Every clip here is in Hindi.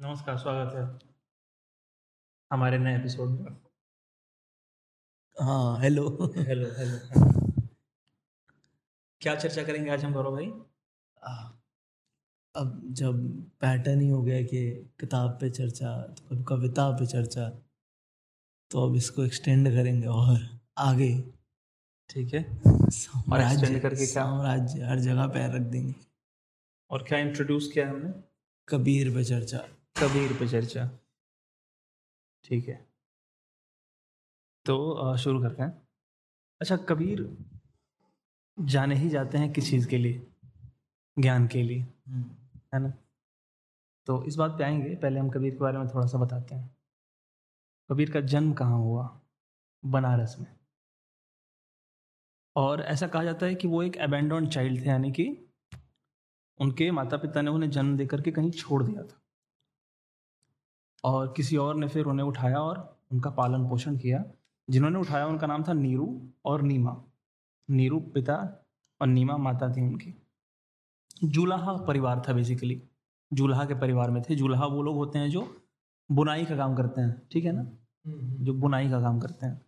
नमस्कार स्वागत है हमारे नए एपिसोड में। हाँ हेलो हेलो हेलो क्या चर्चा करेंगे आज हम गौरव भाई? अब जब पैटर्न ही हो गया कि किताब पे चर्चा तो कभी कविता पे चर्चा तो अब इसको एक्सटेंड करेंगे और आगे। ठीक है। साम्राज्य करके क्या? साम्राज्य हर जगह पैर रख देंगे। और क्या इंट्रोड्यूस किया हमने? कबीर पे चर्चा। कबीर पे चर्चा। ठीक है। तो शुरू करते हैं। अच्छा कबीर जाने ही जाते हैं किस चीज़ के लिए? ज्ञान के लिए। है ना? तो इस बात पे आएँगे। पहले हम कबीर के बारे में थोड़ा सा बताते हैं। कबीर का जन्म कहाँ हुआ? बनारस में। और ऐसा कहा जाता है कि वो एक अबेंडोन चाइल्ड थे यानी कि उनके माता पिता ने उन्हें जन्म देकर के कहीं छोड़ दिया था। और किसी और ने फिर उन्हें उठाया और उनका पालन पोषण किया। जिन्होंने उठाया उनका नाम था नीरू और नीमा। नीरू पिता और नीमा माता थी उनकी। जूलाहा परिवार था बेसिकली जूलाहा के परिवार में थे। जूलाहा वो लोग होते हैं जो बुनाई का काम करते हैं ठीक है ना? जो बुनाई का काम करते हैं।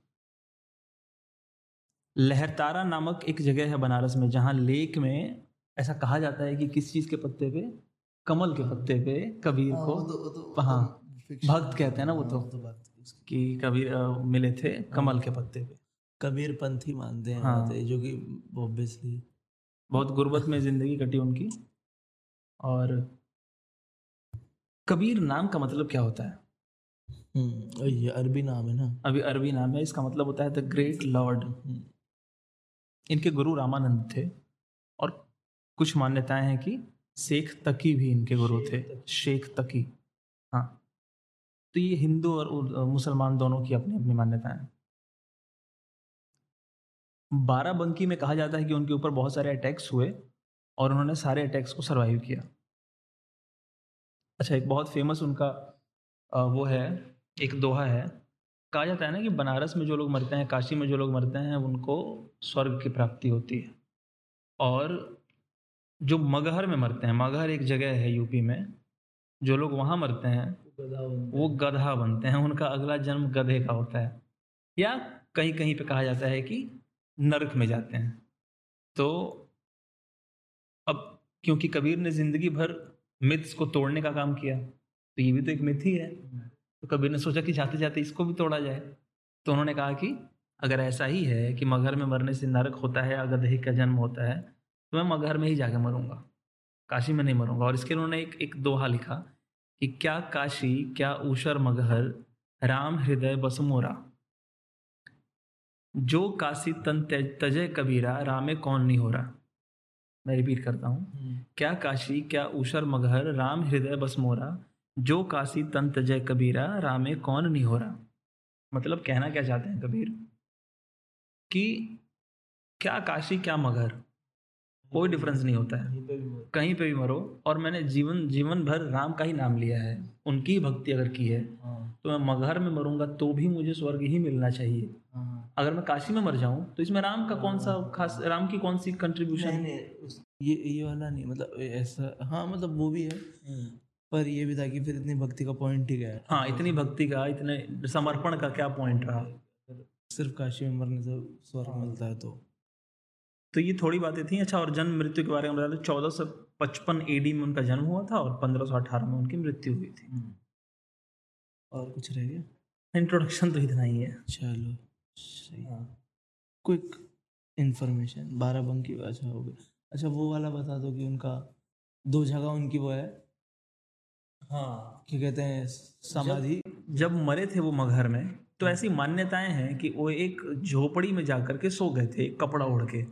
लहरतारा नामक एक जगह है बनारस में जहाँ लेक में ऐसा कहा जाता है कि किस चीज़ के पत्ते पे? कमल के पत्ते पे कबीर हाँ, को हाँ। भक्त कहते हैं ना वो तो। कि कबीर मिले थे कमल के पत्ते पे। कबीर पंथी मानते हैं हाँ। जो कि ऑब्वियसली बहुत गुर्बत में ज़िंदगी कटी उनकी। और कबीर नाम का मतलब क्या होता है? ये अरबी नाम है ना। अभी अरबी नाम है इसका मतलब होता है द ग्रेट लॉर्ड। हम्म, इनके गुरु रामानंद थे और कुछ मान्यताएँ हैं कि शेख तकी भी इनके गुरु थे। शेख तकी हाँ। तो ये हिंदू और मुसलमान दोनों की अपनी अपनी मान्यताएँ बाराबंकी में कहा जाता है कि उनके ऊपर बहुत सारे अटैक्स हुए और उन्होंने सारे अटैक्स को सरवाइव किया। अच्छा एक बहुत फ़ेमस उनका वो है, एक दोहा है। कहा जाता है ना कि बनारस में जो लोग मरते हैं, काशी में जो लोग मरते हैं, उनको स्वर्ग की प्राप्ति होती है। और जो मगहर में मरते हैं, मगहर एक जगह है यूपी में, जो लोग वहाँ मरते हैं वो गधा बनते हैं उनका अगला जन्म गधे का होता है। या कहीं कहीं पे कहा जाता है कि नरक में जाते हैं। तो अब क्योंकि कबीर ने ज़िंदगी भर मिथ्स को तोड़ने का काम किया तो ये भी तो एक मिथ ही है। तो कबीर ने सोचा कि जाते जाते इसको भी तोड़ा जाए। तो उन्होंने कहा कि अगर ऐसा ही है कि मगहर में मरने से नरक होता है अगर दही का जन्म होता है तो मैं मगहर में ही जाके मरूँगा। काशी में नहीं मरूँगा। और इसके उन्होंने एक एक दोहा लिखा कि क्या काशी क्या ऊषर मगहर राम हृदय बस मोरा जो काशी तन तज- तजय कबीरा रामे कौन नहीं हो रहा? मैं रिपीट करता हूँ। हम्म, क्या काशी क्या ऊषर मगहर राम हृदय बस मोरा जो काशी तन तजय कबीरा रामे कौन नहीं हो रहा? मतलब कहना क्या चाहते हैं कबीर? कि क्या काशी क्या मगहर? कोई डिफरेंस नहीं होता है। कहीं पे भी मर- और मैंने जीवन जीवन भर राम का ही नाम लिया है उनकी ही भक्ति अगर की है हाँ, तो मैं मगहर में मरूँगा तो भी मुझे स्वर्ग ही मिलना चाहिए। हाँ। अगर मैं काशी में मर जाऊँ तो इसमें राम का कौन सा खास राम की कौन सी कंट्रीब्यूशन ये ये वाला नहीं मतलब ऐसा हाँ मतलब वो भी है पर ये भी था कि फिर इतनी भक्ति का पॉइंट ही क्या है हाँ इतनी भक्ति का इतने समर्पण का क्या पॉइंट रहा? सिर्फ़ काशी में मरने से स्वर्ग मिलता है तो। तो ये थोड़ी बातें थी। अच्छा और जन्म मृत्यु के बारे में बता दो चौदह सौ पचपन एडी में उनका जन्म हुआ था और पंद्रह सौ अठारह में उनकी मृत्यु हुई थी। और कुछ रह गया? इंट्रोडक्शन तो इतना ही है। चलो सही। हाँ। क्विक इन्फॉर्मेशन बाराबंकी अच्छा हो गया अच्छा वो वाला बता दो कि उनका दो जगह उनकी वो है। हाँ। क्या कहते हैं? समाधि। जब मरे थे वो मगहर में तो ऐसी मान्यताएँ हैं कि वो एक झोपड़ी में जाकर के सो गए थे कपड़ा ओढ़ के।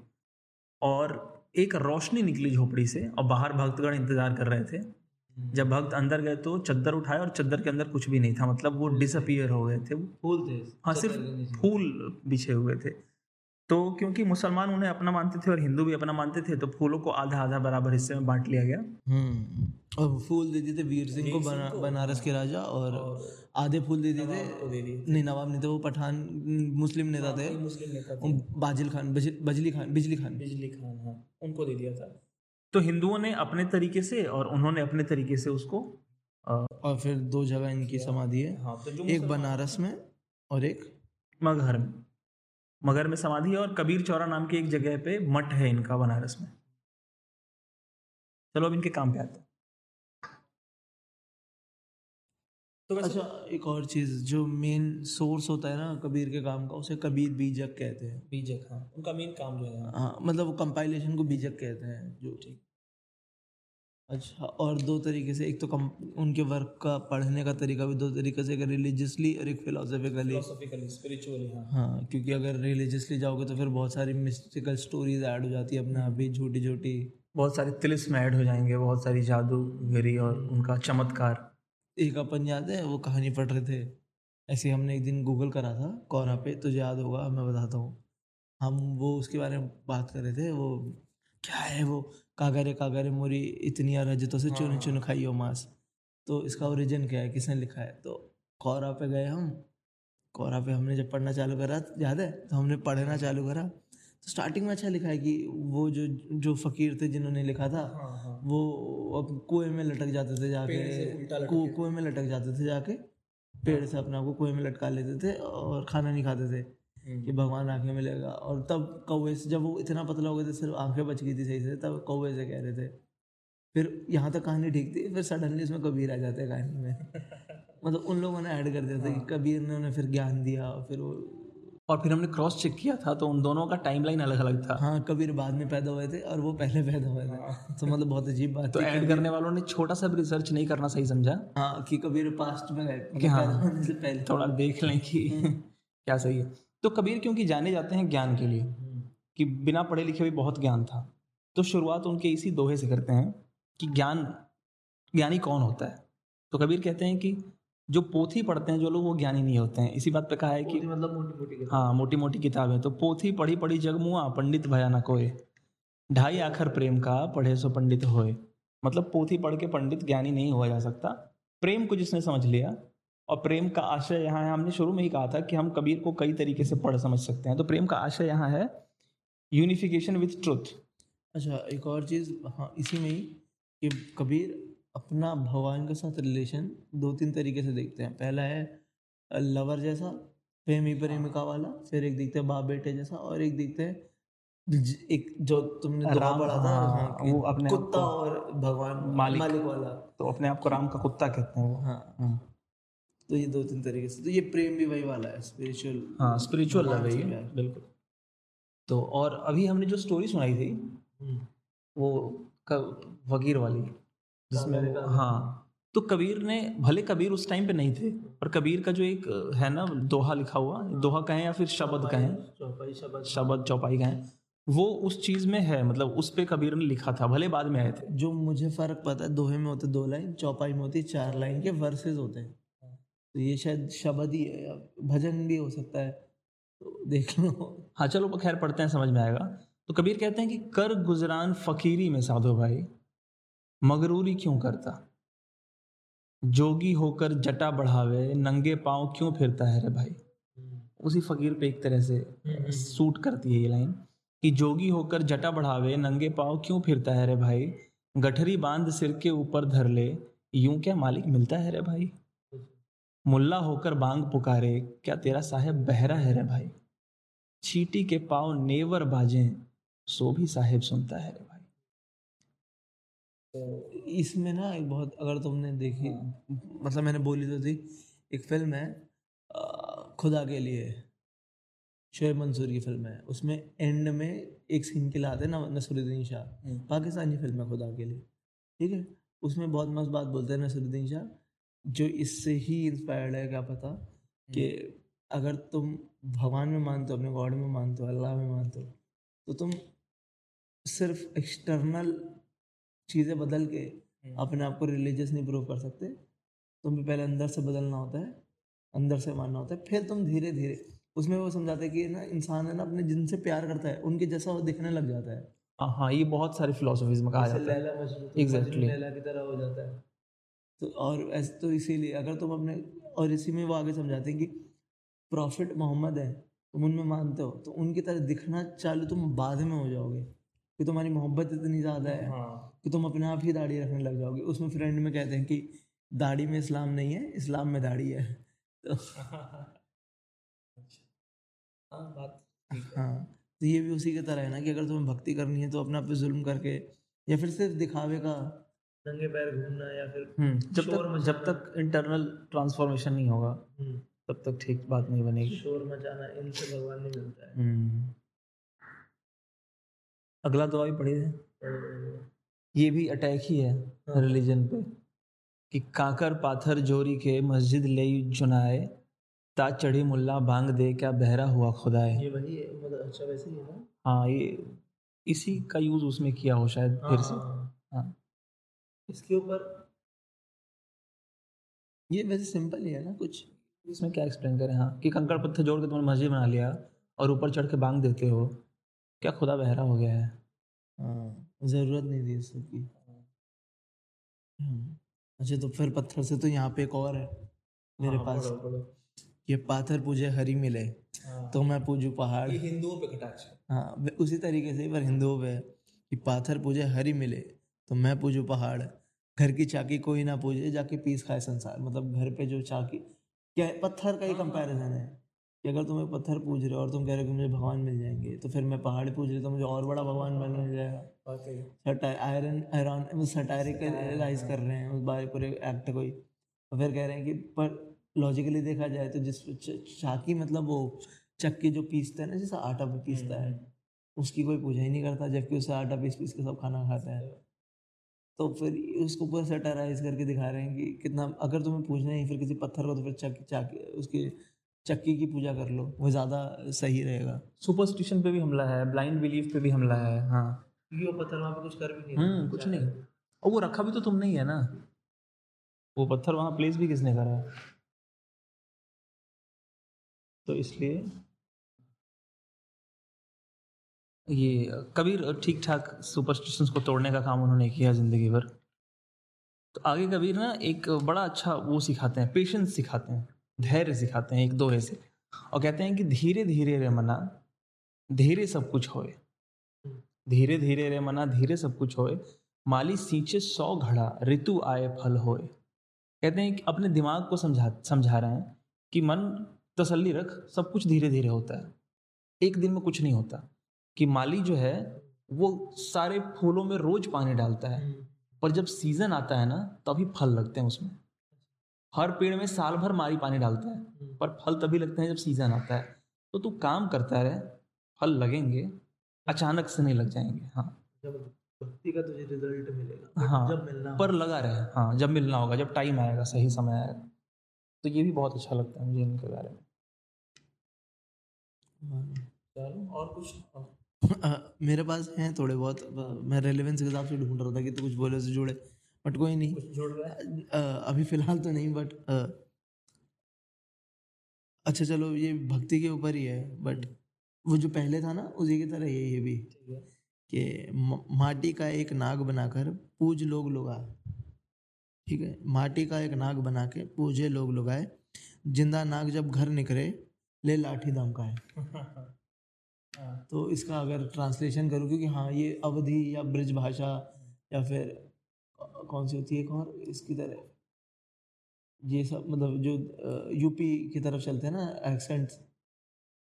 और एक रोशनी निकली झोपड़ी से और बाहर भक्तगण इंतज़ार कर रहे थे। जब भक्त अंदर गए तो चद्दर उठाए और चद्दर के अंदर कुछ भी नहीं था मतलब वो डिसअपियर हो गए थे। फूल थे। हाँ सिर्फ़ फूल बिछे हुए थे। तो क्योंकि मुसलमान उन्हें अपना मानते थे और हिंदू भी अपना मानते थे तो फूलों को आधा आधा बराबर हिस्से में बांट लिया गया। हम्म और फूल दे दिए थे वीर सिंह को बना, बनारस के राजा और आधे फूल दे दिए थे। नहीं नवाब नहीं थे वो पठान मुस्लिम नेता थे। मुस्लिम नेता बाजिल खान बज- बजली खान बिजली खान। बिजली खान हाँ उनको दे दिया था। तो हिंदुओं ने अपने तरीके से और उन्होंने अपने तरीके से उसको और फिर दो जगह इनकी समाधि है। हाँ तो एक बनारस में और एक मगहर में। मगहर में समाधि है और कबीर चौरा नाम की एक जगह पे मठ है इनका बनारस में। चलो अब इनके काम पे आते हैं। तो अच्छा एक और चीज़ जो मेन सोर्स होता है ना कबीर के काम का उसे कबीर बीजक कहते हैं। बीजक हाँ। उनका मेन काम जो है। हाँ मतलब वो कंपाइलेशन को बीजक कहते हैं जो ठीक। अच्छा और दो तरीके से एक तो कम उनके वर्क का पढ़ने का तरीका भी दो तरीके से एक रिलीजियसली और एक फिलोसफिकली फिलोसफिकली स्पिरिचुअली हाँ। हाँ क्योंकि अगर रिलीजियसली जाओगे तो फिर बहुत सारी मिस्टिकल स्टोरीज ऐड हो जाती है अपने आप ही छोटी छोटी बहुत सारे तिलिस्म ऐड हो जाएँगे बहुत सारी जादूगरी और उनका चमत्कार। एक अपन याद है वो कहानी पढ़ रहे थे। ऐसे हमने एक दिन गूगल करा था कोरा पे तुझे याद होगा मैं बताता हूँ। हम वो उसके बारे में बात कर रहे थे वो क्या है वो? कागरे कागरे मोरी इतनी रजतों से चुन चुन हाँ। खाइयो मांस। तो इसका ओरिजिन क्या है? किसने लिखा है? तो कोरा पे गए हम। कोरा पे हमने जब पढ़ना चालू करा याद है? तो हमने पढ़ना चालू करा। तो स्टार्टिंग में अच्छा लिखा है कि वो जो जो फकीर थे जिन्होंने लिखा था हाँ, वो अब कुएँ में लटक जाते थे जाके। कुएँ में लटक जाते थे जाके। पेड़ से अपने आप को कुएँ में लटका लेते थे और खाना नहीं खाते थे। कि भगवान आँखें मिलेगा और तब कौवे से जब वो इतना पतला हो गया था सिर्फ़ आँखें बच गई थी सही से तब कौवे से कह रहे थे। फिर यहाँ तक कहानी ठीक थी फिर सडनली उसमें कबीर आ जाते हैं कहानी में। मतलब उन लोगों ने ऐड कर दिया था कि कबीर ने उन्हें फिर ज्ञान दिया फिर वो और फिर हमने क्रॉस चेक किया था तो उन दोनों का टाइमलाइन अलग अलग था। हाँ कबीर बाद में पैदा हुए थे और वो पहले पैदा हुए थे। तो मतलब बहुत अजीब बात तो ऐड करने वालों ने छोटा सा भी रिसर्च नहीं करना सही समझा? हाँ कि कबीर पास्ट में गए हाँ। होने से पहले। थोड़ा देख लें कि क्या सही है। तो कबीर क्योंकि जाने जाते हैं ज्ञान के लिए? कि बिना पढ़े लिखे भी बहुत ज्ञान था। तो शुरुआत उनके इसी दोहे से करते हैं कि ज्ञान ज्ञानी कौन होता है? तो कबीर कहते हैं कि जो पोथी पढ़ते हैं जो लोग वो ज्ञानी नहीं होते हैं। इसी बात पे कहा है कि मतलब मोटी मोटी हाँ मोटी मोटी किताबें। तो पोथी पढ़ी पढ़ी जग मुआ पंडित भया न कोय ढाई आखर प्रेम का पढ़े सो पंडित होए। मतलब पोथी पढ़ के पंडित ज्ञानी नहीं हुआ जा सकता। प्रेम को जिसने समझ लिया और प्रेम का आशय यहाँ है। हमने शुरू में ही कहा था कि हम कबीर को कई तरीके से पढ़ समझ सकते हैं। तो प्रेम का आशय यहाँ है। यूनिफिकेशन विथ ट्रुथ अच्छा एक और चीज़ हाँ इसी में ही कि कबीर अपना भगवान के साथ रिलेशन दो तीन तरीके से देखते हैं। पहला है लवर जैसा प्रेमी प्रेमिका वाला फिर एक देखते हैं बाप बेटे जैसा और एक देखते हैं एक जो तुमने राम, पढ़ा था हाँ, हाँ, कि वो अपने कुत्ता और भगवान मालिक। मालिक वाला। तो अपने आप को राम का कुत्ता कहते हैं वो। हाँ। हम्म। तो ये दो तीन तरीके से तो ये प्रेम भी वही वाला है स्पिरिचुअल हाँ स्पिरिचुअल लव है ये बिल्कुल। तो और अभी हमने जो स्टोरी सुनाई थी वो क- वकीर वाली जिसमें वो-। हाँ तो कबीर ने भले कबीर उस टाइम पे नहीं थे पर कबीर का जो एक है ना दोहा लिखा हुआ दोहा कहें या फिर शब्द कहें चौपाई शब्द। शब्द चौपाई कहें वो उस चीज़ में है मतलब उस पे कबीर ने लिखा था भले बाद में आए थे। जो मुझे फ़र्क पता है दोहे में होते दो लाइन चौपाई में होती चार लाइन के वर्सेस होते हैं। तो ये शायद शब्द ही है भजन भी हो सकता है। तो देख लो। हाँ चलो खैर पढ़ते हैं समझ में आएगा। तो कबीर कहते हैं कि कर गुजरान फकीरी में साधो भाई मगरूरी क्यों करता? जोगी होकर जटा बढ़ावे नंगे पाँव क्यों फिरता है रे भाई? उसी फकीर पे एक तरह से सूट करती है ये लाइन कि जोगी होकर जटा बढ़ावे नंगे पाँव क्यों फिरता है रे भाई? गठरी बाँध सिर के ऊपर धर ले यूँ क्या मालिक मिलता है रे भाई? मुल्ला होकर बांग पुकारे क्या तेरा साहेब बहरा है रे भाई? छीटी के पाव नेवर बाजे सो भी साहेब सुनता है रे भाई। इसमें ना एक बहुत अगर तुमने देखी मतलब मैंने बोली तो थी एक फ़िल्म है खुदा के लिए शोएब मंसूर की फ़िल्म है। उसमें एंड में एक सीन खिलाते हैं ना नसरुद्दीन शाह। पाकिस्तानी फ़िल्म है खुदा के लिए। ठीक है? उसमें बहुत मस्त बात बोलते हैं नसरुद्दीन शाह। जो इससे ही इंस्पायर्ड है क्या पता? कि अगर तुम भगवान में मानते हो अपने गॉड में मानते हो अल्लाह में मानते हो तो तुम सिर्फ़ एक्सटर्नल चीज़ें बदल के अपने आप को रिलीजियस नहीं प्रूव कर सकते। तुम्हें पहले अंदर से बदलना होता है अंदर से मानना होता है फिर तुम धीरे धीरे उसमें वो समझाते हैं कि ना इंसान है ना अपने जिनसे प्यार करता है उनके जैसा वो दिखने लग जाता है। हाँ हाँ ये बहुत सारी फिलोसफीज में कहा जाता है। मजनू तो Exactly. की तरह हो जाता है। तो और ऐसे तो इसीलिए अगर तुम अपने और इसी में वो आगे समझाते हैं कि प्रॉफिट मोहम्मद है तुम उनमें मानते हो तो उनकी तरह दिखना चालू तुम बाद में हो जाओगे कि तुम्हारी मोहब्बत इतनी ज़्यादा है हाँ। कि तुम अपने आप ही दाढ़ी रखने लग जाओगे। उसमें फ्रेंड में कहते हैं कि दाढ़ी में इस्लाम नहीं है इस्लाम में दाढ़ी है। तो हाँ बात हाँ तो ये भी उसी की तरह है ना कि अगर तुम्हें भक्ति करनी है तो अपने आप पे जुल्म करके या फिर सिर्फ़ दिखावे का नंगे पैर घूमना या फिर हम्म, जब तक जब तक इंटरनल ट्रांसफॉर्मेशन नहीं होगा तब तक ठीक बात नहीं बनेगी शोर मचाना इनसे भगवान नहीं मिलता है हम्म। अगला दुआ भी पढ़ी है ये भी अटैक ही है हाँ। रिलीजन पे कि काकर पाथर जोरी के मस्जिद ले चुनाए ता चढ़ी मुल्ला बांग दे क्या बहरा हुआ खुदाए ये वही है मतलब अच्छा वैसे ही है हाँ ये इसी का यूज़ उसमें किया हो शायद फिर से हाँ। हाँ। इसके ऊपर ये वैसे सिंपल ही है ना कुछ। इसमें क्या एक्सप्लेन करें? हाँ कि कंकड़ पत्थर जोड़ के तुमने मस्जिद बना लिया और ऊपर चढ़ के बांग देते हो क्या खुदा बहरा हो गया है? हाँ ज़रूरत नहीं थी इस की। हम्म, अच्छा तो फिर पत्थर से तो यहाँ पे एक और है मेरे हाँ, पास। पढ़ो, पढ़ो। ये पाथर पूजे हरी मिले तो मैं पूजू पहाड़। हिंदुओं पे कटाक्ष हाँ। उसी तरीके से पर हिंदुओं पे है कि पाथर पूजे हरी मिले तो मैं पूजू पहाड़। घर की चाकी कोई ना पूजे जाके पीस खाए संसार। मतलब घर पे जो चाकी क्या है पत्थर का ही कंपैरिजन है। कि अगर तुम एक पत्थर पूज रहे हो और तुम कह रहे हो कि मुझे भगवान मिल जाएँगे तो फिर मैं पहाड़ पूज रही तो मुझे और बड़ा भगवान बन मिल जाएगा। आयरन आयरन सटायरिकलाइज कर रहे हैं उस बारे पूरे एक्ट को ही। और फिर कह रहे हैं कि पर लॉजिकली देखा जाए तो जिस चाकी मतलब वो चक्की जो पीसता है ना जैसे आटा भी पीसता है उसकी कोई पूजा ही नहीं करता जबकि उससे आटा पीस पीस के सब खाना खाता है। तो फिर उसको पूरा सटाराइज करके दिखा रहे हैं कि कितना अगर तुम्हें पूजना ही फिर किसी पत्थर को तो फिर चक्की चाकी उसकी चक्की की पूजा कर लो वो ज़्यादा सही रहेगा। सुपरस्टिशन पे भी हमला है ब्लाइंड बिलीफ पे भी हमला है हाँ। क्योंकि वो पत्थर वहाँ पे कुछ कर भी नहीं हम्म कुछ नहीं। और वो रखा भी तो तुमने ही है ना। वो पत्थर वहाँ प्लेस भी किसने करा है? तो इसलिए ये कबीर ठीक ठाक सुपरस्टिशंस को तोड़ने का काम उन्होंने किया ज़िंदगी भर। तो आगे कबीर ना एक बड़ा अच्छा वो सिखाते हैं पेशेंस सिखाते हैं, धैर्य सिखाते हैं एक दोहे से और कहते हैं कि धीरे धीरे रे मना, धीरे सब कुछ होए। धीरे धीरे रे मना, धीरे सब कुछ होए। माली सींचे सौ घड़ा, ऋतु आए फल होए। कहते हैं कि अपने दिमाग को समझा समझा रहे हैं कि मन तसल्ली रख, सब कुछ धीरे धीरे होता है। एक दिन में कुछ नहीं होता। कि माली जो है वो सारे फूलों में रोज पानी डालता है। पर जब सीज़न आता है ना तभी फल लगते हैं उसमें। हर पेड़ में साल भर माली पानी डालता है पर फल तभी लगते हैं जब सीज़न आता है। तो तू काम करता रहे फल लगेंगे अचानक से नहीं लग जाएँगे हाँ। जब भक्ति का तुझे रिज़ल्ट मिलेगा हाँ, जब मिलना पर लगा रहे हाँ जब मिलना होगा जब टाइम आएगा सही समय आएगा। तो ये भी बहुत अच्छा लगता है मुझे इनके बारे में। चलो और कुछ? मेरे पास हैं थोड़े बहुत। मैं रेलेवेंस के हिसाब से ढूंढ रहा था कि तो कुछ बोले से जुड़े बट कोई नहीं। जुड़ रहा है? अभी फ़िलहाल तो नहीं बट अच्छा चलो ये भक्ति के ऊपर ही है बट वो जो पहले था ना उसी की तरह ये ये भी। कि माटी का एक नाग बनाकर पूज लोग लुगाए ठीक है? माटी का एक नाग बना के पूजे लोग लुगाए ज़िंदा नाग जब घर निकले ले लाठी दमकाए। हाँ, तो इसका अगर ट्रांसलेशन करूँ क्योंकि हाँ ये अवधि या ब्रज भाषा या फिर कौन सी होती है एक और इसकी तरह। ये सब मतलब जो यूपी की तरफ़ चलते हैं ना एक्सेंट्स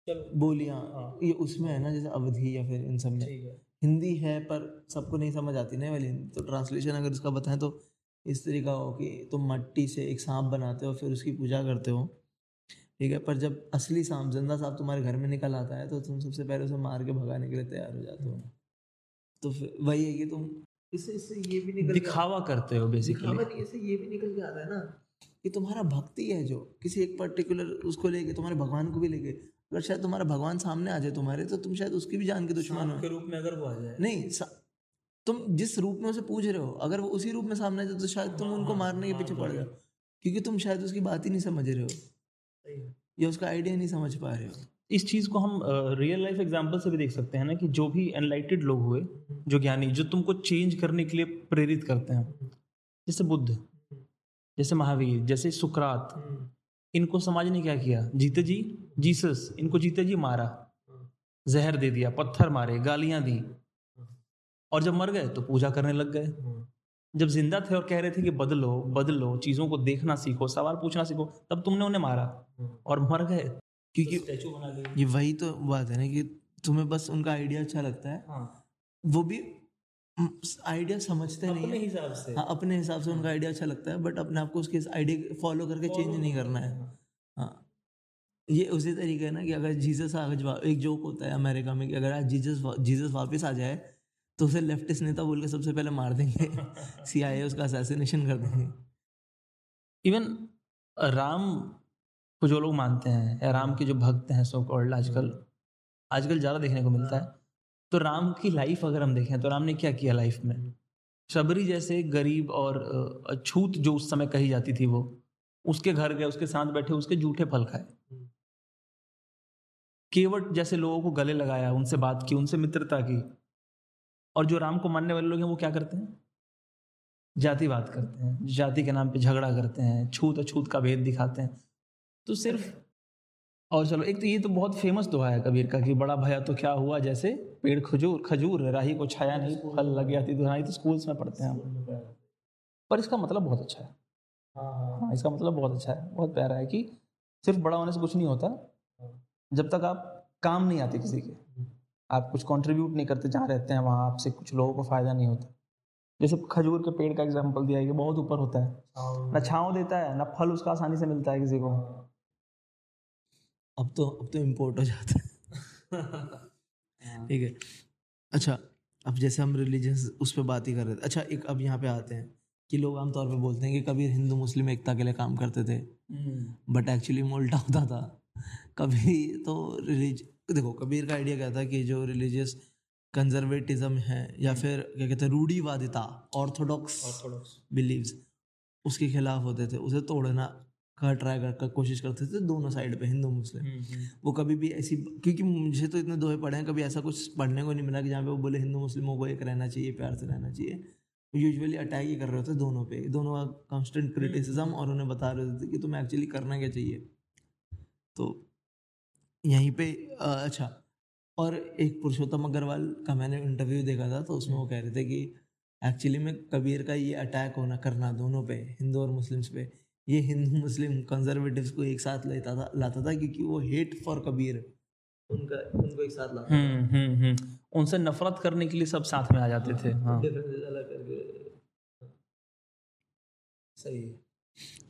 चलो। बोलियाँ हाँ। ये उसमें है ना जैसे अवधि या फिर इन सब में। हिंदी है पर सबको नहीं समझ आती ना वाली। तो ट्रांसलेशन अगर इसका बताएँ तो इस तरीका हो कि तुम मट्टी से एक सांप बनाते हो फिर उसकी पूजा करते हो। ठीक है पर जब असली सांप ज़िंदा सांप तुम्हारे घर में निकल आता है तो तुम सबसे पहले उसे मार के भगाने के लिए तैयार हो जाते हो। तो वही है कि तुम इससे इससे ये भी निकल दिखावा करते हो बेसिकली दिखावा नहीं इससे ये भी निकल के आता है ना कि तुम्हारा भक्ति है जो किसी एक पर्टिकुलर उसको लेके तुम्हारे भगवान को भी लेके। अगर शायद तुम्हारा भगवान सामने आ जाए तुम्हारे तो तुम शायद उसकी भी जान के दुश्मन हो। के रूप में अगर वो आ जाए। नहीं तुम जिस रूप में उसे पूछ रहे हो अगर वो उसी रूप में सामने आ जाए तो शायद तुम उनको मारने के पीछे पड़ जाओ क्योंकि तुम शायद उसकी बात ही नहीं समझ रहे हो। या उसका आइडिया नहीं समझ पा रहे हो। इस चीज़ को हम रियल लाइफ एग्जांपल से भी देख सकते हैं ना कि जो भी एनलाइटेड लोग हुए, जो ज्ञानी, जो तुमको चेंज करने के लिए प्रेरित करते हैं। जैसे बुद्ध, जैसे महावीर, जैसे सुकरात, इनको समाज ने क्या किया? जीते जी, जीसस, इनको जीते जी मारा। जहर दे दिया, पत्थर मारे, गालियाँ दी। और जब मर गए तो पूजा करने लग गए। जब ज़िंदा थे और कह रहे थे कि बदलो बदलो चीज़ों को देखना सीखो सवाल पूछना सीखो तब तुमने उन्हें मारा और मर गए। क्योंकि स्टैचू बना लिए ये वही तो बात है ना कि तुम्हें बस उनका आइडिया अच्छा लगता है। हाँ। वो भी आइडिया समझते अपने है। हिसाब से। हाँ अपने हिसाब से उनका आइडिया अच्छा लगता है बट अपने आप को उसके आइडिया फॉलो करके चेंज नहीं करना। है। हाँ। ये उसी तरीके है ना कि अगर जीसस एक जोक होता है अमेरिका में कि अगर आज जीसस जीसस वापस आ जाए तो उसे लेफ्टिस्ट नेता बोल के सबसे पहले मार देंगे। सी सीआईए उसका असैसिनेशन कर देंगे। इवन राम को जो लोग मानते हैं या राम के जो भक्त हैं सो कॉल्ड आजकल आजकल ज़्यादा देखने को मिलता है। तो राम की लाइफ अगर हम देखें तो राम ने क्या किया लाइफ में? शबरी जैसे गरीब और छूत जो उस समय कही जाती थी वो, उसके घर गए, उसके साथ बैठे, उसके जूठे फल खाए। केवट जैसे लोगों को गले लगाया, उनसे बात की, उनसे मित्रता की और जो राम को मानने वाले लोग हैं, वो क्या करते हैं? जातिवाद करते हैं, जाति के नाम पे झगड़ा करते हैं, छूत अछूत का भेद दिखाते हैं। तो सिर्फ़, और चलो, एक तो ये तो बहुत फ़ेमस दोहा है कबीर का कि बड़ा भया तो क्या हुआ, जैसे पेड़ खजूर खजूर, राही को छाया नहीं, फल लग थी दुहाई तो स्कूल्स में पढ़ते हैं पर इसका मतलब बहुत अच्छा है। हाँ इसका मतलब बहुत अच्छा है, बहुत प्यारा है कि सिर्फ़ बड़ा होने से कुछ नहीं होता। जब तक आप काम नहीं आते किसी के। आप कुछ कंट्रीब्यूट नहीं करते जहाँ रहते हैं वहाँ आपसे कुछ लोगों को फ़ायदा नहीं होता। जैसे खजूर के पेड़ का एग्ज़ाम्पल दिया है कि बहुत ऊपर होता है। ना छाँव देता है ना फल उसका आसानी से मिलता है किसी को। अब तो अब तो इम्पोर्ट हो जाता है। ठीक है। अच्छा अब जैसे हम रिलीजियस उस पर बात ही कर रहे थे। अच्छा एक अब यहाँ पे आते हैं कि लोग आमतौर पे बोलते हैं कि कभी हिंदू मुस्लिम एकता के लिए काम करते थे। बट एक्चुअली में उल्टा होता था। कभी तो रिलीज़ देखो कबीर का आइडिया क्या था कि जो रिलीजियस कंजर्वेटिज्म है या फिर क्या कहते हैं रूढ़ीवादिता ऑर्थोडॉक्स बिलीव्स उसके खिलाफ होते थे उसे तोड़ना का ट्राई कर, कर कोशिश करते थे दोनों साइड पे हिंदू मुस्लिम। वो कभी भी ऐसी क्योंकि मुझे तो इतने दोहे पढ़े हैं कभी ऐसा कुछ पढ़ने को नहीं मिला कि जहाँ पे वो बोले हिंदू मुस्लिमों को एक रहना चाहिए प्यार से रहना चाहिए। यूजुअली अटैक ही कर रहे होते दोनों पे दोनों का कांस्टेंट क्रिटिसिज्म और उन्हें बता रहे होते थे कि तुम्हें एक्चुअली करना क्या चाहिए। तो यहीं पे अ, अच्छा और एक पुरुषोत्तम अग्रवाल का मैंने इंटरव्यू देखा था तो उसमें वो कह रहे थे कि एक्चुअली में कबीर का ये अटैक होना करना दोनों पे हिंदू और मुस्लिम्स पे. ये हिंदू मुस्लिम कंजर्वेटिव्स को एक साथ लेता था लाता था क्योंकि वो हेट फॉर कबीर उनका उनको एक साथ लाता हम्म हम्म हम्म। उनसे नफरत करने के लिए सब साथ में आ जाते थे हाँ करके सही है।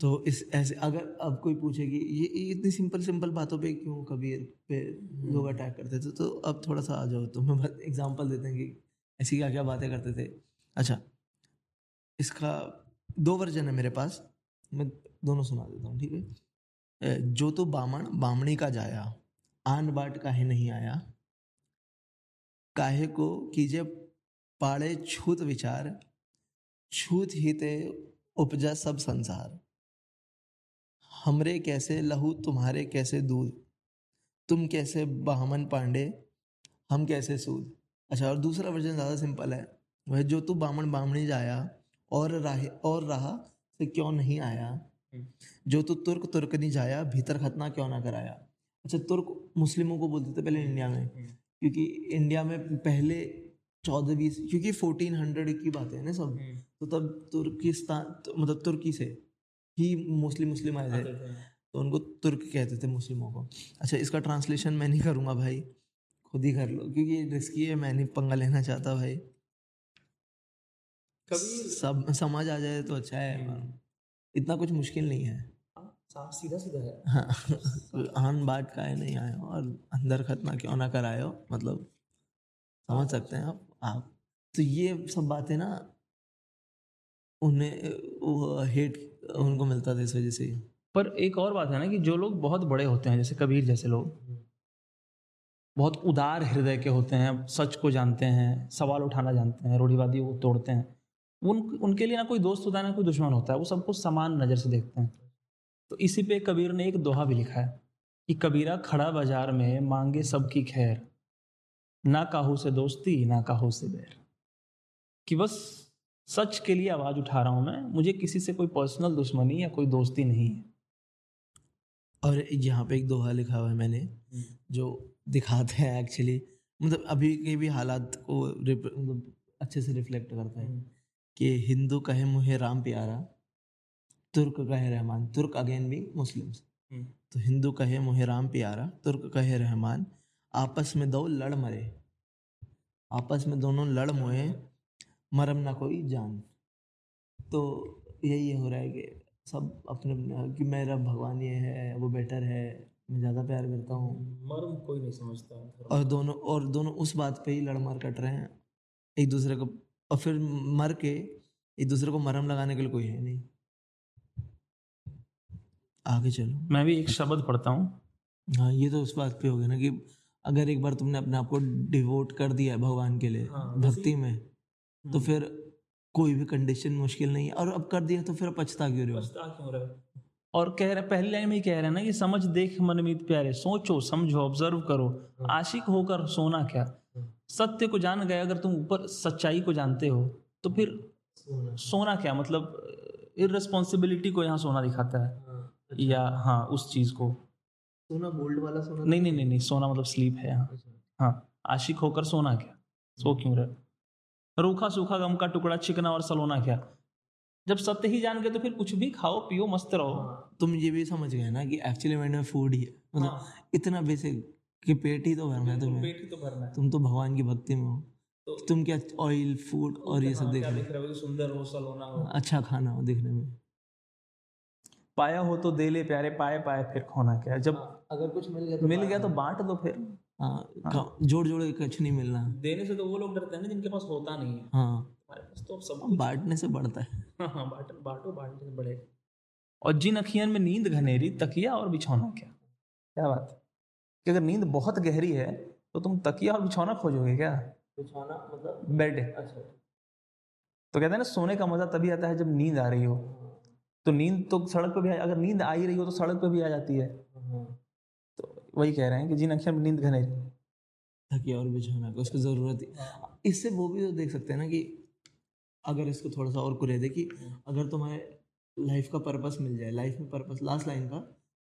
तो इस ऐसे अगर अब कोई पूछे कि ये इतनी सिंपल सिंपल बातों पे क्यों कभी पे लोग अटैक करते थे? तो अब थोड़ा सा आ जाओ तो मैं एग्जांपल देते हैं कि ऐसी क्या क्या बातें करते थे। अच्छा इसका दो वर्जन है मेरे पास मैं दोनों सुना देता हूँ ठीक है? जो तो बामण बामणी का जाया आन बाट काहे नहीं आया काहे को कीजे पाड़े छूत विचार छूत ही ते उपजा सब संसार। हमरे कैसे लहू तुम्हारे कैसे दूध? तुम कैसे बामन पांडे? हम कैसे सूद? अच्छा और दूसरा वर्जन ज़्यादा सिंपल है। वह जो तू बामन बामणी जाया और राहे और रहा से क्यों नहीं आया? जो तू तुर्क तुर्क नहीं जाया भीतर खतना क्यों ना कराया? अच्छा तुर्क मुस्लिमों को बोलते थे पहले इंडिया में क्योंकि इंडिया में पहले चौदह बीस क्योंकि फोर्टीन हंड्रेड की बात है ना सब। तो तब तुर्किस्तान तो, मतलब तुर्की से ही मुस्लिम मुस्लिम आए थे। तो उनको तुर्क कहते थे मुस्लिमों को। अच्छा इसका ट्रांसलेशन मैं नहीं करूँगा भाई खुद ही कर लो क्योंकि रिस्की है मैं नहीं पंगा लेना चाहता भाई। कबीर सब समझ आ जाए तो अच्छा है इतना कुछ मुश्किल नहीं है। सीधा सीधा है। हाँ आन बाट का है नहीं आए हो और अंदर खतना क्यों ना कराए हो मतलब समझ सकते हैं आप। आप तो ये सब बातें ना उन्हें हेट उनको मिलता था इस वजह से। पर एक और बात है ना कि जो लोग बहुत बड़े होते हैं, जैसे कबीर जैसे लोग, बहुत उदार हृदय के होते हैं, सच को जानते हैं, सवाल उठाना जानते हैं रूढ़िवादियों को तोड़ते हैं, उन, उनके लिए ना कोई दोस्त होता है, ना कोई दुश्मन होता है, वो सबको समान नज़र से देखते हैं तो इसी पे कबीर ने एक दोहा भी लिखा है कि कबीरा खड़ा बाज़ार में मांगे सबकी खैर, ना काहू से दोस्ती, ना काहू से बैर कि बस सच के लिए आवाज़ उठा रहा हूँ मैं मुझे किसी से कोई पर्सनल दुश्मनी या कोई दोस्ती नहीं है। और यहाँ पे एक दोहा लिखा हुआ है मैंने जो दिखाते हैं एक्चुअली मतलब अभी के भी हालात को मतलब अच्छे से रिफ्लेक्ट करता है कि हिंदू कहे मुहे राम प्यारा तुर्क कहे रहमान तुर्क अगेन भी मुस्लिम्स हम्म। तो हिंदू कहे मुहे राम प्यारा तुर्क कहे रहमान आपस में दो लड़ मरे। आपस में दोनों लड़ मोए मरम ना कोई जान। तो यही हो रहा है कि सब अपने अपने कि मेरा भगवान ये है वो बेटर है मैं ज़्यादा प्यार करता हूँ। मर्म कोई नहीं समझता। और दोनों और दोनों उस बात पे ही लड़ मार कट रहे हैं। एक दूसरे को और फिर मर के एक दूसरे को मरम लगाने के लिए कोई है नहीं। आगे चलो। मैं भी एक शब्द पढ़ता हूँ। हाँ ये तो उस बात पे हो गया ना कि अगर एक बार तुमने अपने आप को डिवोट कर दिया है भगवान के लिए हाँ, भक्ति में। तो फिर कोई भी कंडीशन मुश्किल नहीं है। और अब कर दिया तो फिर पछता क्यों रहे हो? पछता क्यों रहे और कह रहे पहली लाइन में ही कह रहे हैं ना कि समझ देख मनमीत प्यारे। सोचो समझो ऑब्ज़र्व करो। आशिक होकर सोना क्या? सत्य को जान गए अगर तुम ऊपर सच्चाई को जानते हो तो फिर सोना। क्या? मतलब इररिस्पॉन्सिबिलिटी को यहाँ सोना दिखाता है। अच्छा। या हाँ उस चीज़ को। सोना गोल्ड वाला सोना नहीं नहीं नहीं नहीं सोना मतलब स्लीप है यहाँ। हाँ आशिक होकर सोना क्या? सो क्यों रहे रूखा सूखा गम का टुकड़ा चिकना और सलोना क्या? जब सत्य ही जान गए तो फिर कुछ भी खाओ पियो मस्त रहो। तुम ये भी समझ गए ना कि एक्चुअली मैंने फ़ूड ही है। मतलब हाँ, इतना बेसिक कि पेट ही तो भरना है तुम्हें। पेट ही तो भरना है। तुम तो भगवान की भक्ति में हो। तो तुम क्या ऑयल फ़ूड और ये सब हाँ, देख रहे हो? सुंदर हो सलोना हो। हो अच्छा खाना हो देखने में। पाया हो तो दे ले प्यारे पाए पाए फिर खोना क्या? जब अगर कुछ मिल गया तो मिल गया तो बांट दो फिर। हाँ जोड़ जोड़ के कुछ नहीं मिलना। देने से तो वो लोग डरते हैं ना जिनके पास होता नहीं है। हाँ। हमारे पास तो सब बांटने से बढ़ता है। हाँ हाँ बांट बांटो बांटने से बढ़ेगा। और जिन अखियन में नींद घनेरी तकिया और बिछौना क्या? क्या बात है? कि अगर नींद बहुत गहरी है तो तुम तकिया और बिछौना खोजोगे क्या? बिछाना मतलब बेड। अच्छा। तो कहते हैं ना सोने का मज़ा तभी आता है जब नींद आ रही हो। तो नींद तो सड़क पे भी आ- अगर नींद आ ही रही हो तो सड़क पे भी आ जाती है। वही कह रहे हैं कि जिन अखियन में नींद घनेरी तकिया और बिछाना का उसको ज़रूरत है इससे वो भी तो देख सकते हैं ना कि अगर इसको थोड़ा सा और कुरे दे कि अगर तुम्हें लाइफ का पर्पस मिल जाए लाइफ में पर्पस लास्ट लाइन का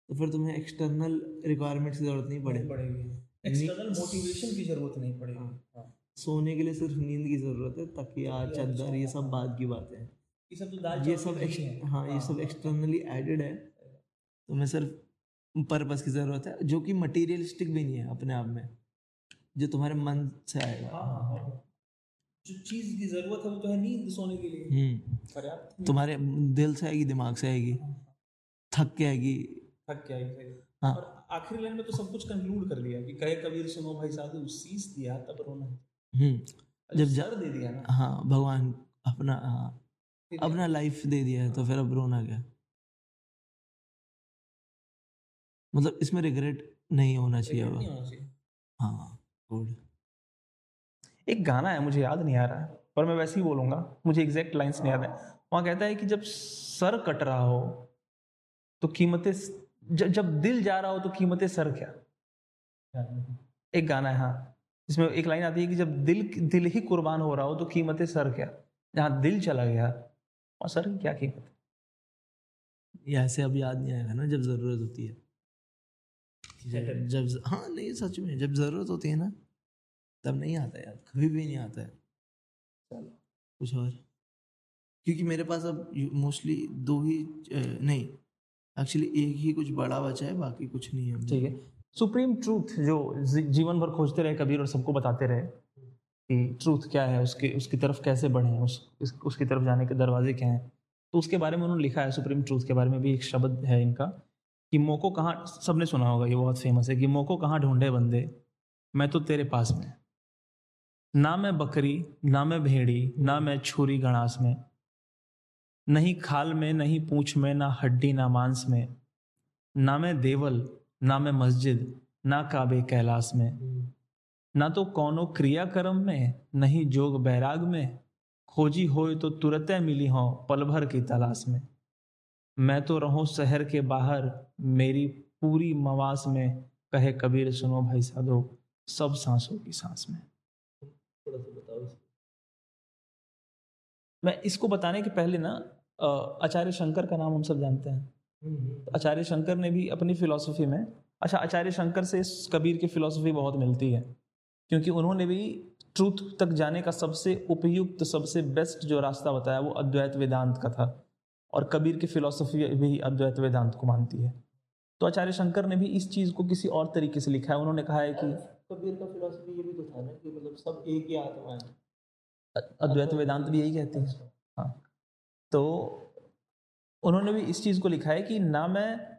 तो फिर तुम्हें एक्सटर्नल रिक्वायरमेंट्स की ज़रूरत नहीं पड़ेगी। पड़ेगी। एक्सटर्नल मोटिवेशन की ज़रूरत नहीं पड़ेगी। हाँ। सोने के लिए सिर्फ़ नींद की ज़रूरत है तकिया चादर ये सब बाद की बातें हैं। ये सब तो ये सब हैं। हाँ ये सब एक्सटर्नली एडेड है। तुम्हें सिर्फ़ पर्पस की ज़रूरत है जो कि मटेरियलिस्टिक भी नहीं है अपने आप में जो तुम्हारे मन से आएगा। हाँ, हाँ। जो चीज़ की ज़रूरत है वो तो है नींद सोने के लिए। हम्म। पर्याप्त तुम्हारे दिल से आएगी दिमाग से आएगी थक के आएगी। थक है सही। हाँ। और आखिरी लाइन में तो सब कुछ कंक्लूड कर दिया कि कहे कबीर सुनो भाई साधु शीश दिया तब रोना हम्म। जब जर दे दिया ना। हाँ भगवान अपना हाँ अपना लाइफ दे दिया है तो फिर अब रोना क्या? मतलब इसमें रिग्रेट नहीं होना चाहिए हाँ गुड एक गाना है मुझे याद नहीं आ रहा है पर मैं वैसे ही बोलूँगा मुझे एग्जैक्ट लाइंस नहीं याद है। वहाँ कहता है कि जब सर कट रहा हो तो कीमतें जब जब दिल जा रहा हो तो कीमतें सर क्या? एक गाना है हाँ जिसमें एक लाइन आती है कि जब दिल दिल ही कुर्बान हो रहा हो तो कीमतें सर क्या? जहाँ दिल चला गया वहाँ सर की क्या कीमत है? ये ऐसे अब याद नहीं आएगा ना जब ज़रूरत होती है। जब हाँ नहीं सच में जब ज़रूरत होती है ना तब नहीं आता यार कभी भी नहीं आता है। चलो कुछ और? क्योंकि मेरे पास अब मोस्टली दो ही नहीं एक्चुअली एक ही कुछ बड़ा बचा है बाकी कुछ नहीं है। ठीक है। सुप्रीम ट्रूथ जो जीवन भर खोजते रहे कबीर और सबको बताते रहे कि ट्रूथ क्या है उसके उसकी तरफ़ कैसे बढ़े उस, उस उसकी तरफ़ जाने के दरवाजे क्या हैं तो उसके बारे में उन्होंने लिखा है सुप्रीम ट्रूथ के बारे में भी एक शब्द है इनका। कि मोको कहाँ, सबने सुना होगा, ये बहुत फ़ेमस है कि मोको कहाँ ढूंढे बंदे? मैं तो तेरे पास में। ना मैं बकरी, ना मैं भेड़ी, ना मैं छुरी गणास में नहीं खाल में नहीं पूंछ में, ना हड्डी, ना मांस में, ना मैं देवल, ना मैं मस्जिद, ना काबे कैलाश में, ना तो कौनो क्रियाक्रम में नहीं जोग बैराग में, खोजी होए तो तुरत मिली हो पल भर की तलाश में। मैं तो रहूँ शहर के बाहर मेरी पूरी मवास में कहे कबीर सुनो भाई साधो सब सांसों की सांस में। थोड़ा सा बताओ मैं इसको बताने के पहले ना आचार्य शंकर का नाम हम सब जानते हैं। तो आचार्य शंकर ने भी अपनी फिलॉसफी में अच्छा आचार्य शंकर से कबीर की फिलॉसफी बहुत मिलती है क्योंकि उन्होंने भी ट्रूथ तक जाने का सबसे उपयुक्त सबसे बेस्ट जो रास्ता बताया वो अद्वैत वेदांत का था। और कबीर की फिलोसफी भी अद्वैत वेदांत को मानती है। तो आचार्य शंकर ने भी इस चीज़ को किसी और तरीके से लिखा है। उन्होंने कहा है कि कबीर का फिलोसफी ये भी तो था ना कि मतलब सब एक ही आत्मा है। अद्वैत वेदांत भी यही कहती है। हाँ। तो उन्होंने भी इस चीज़ को लिखा है कि ना मैं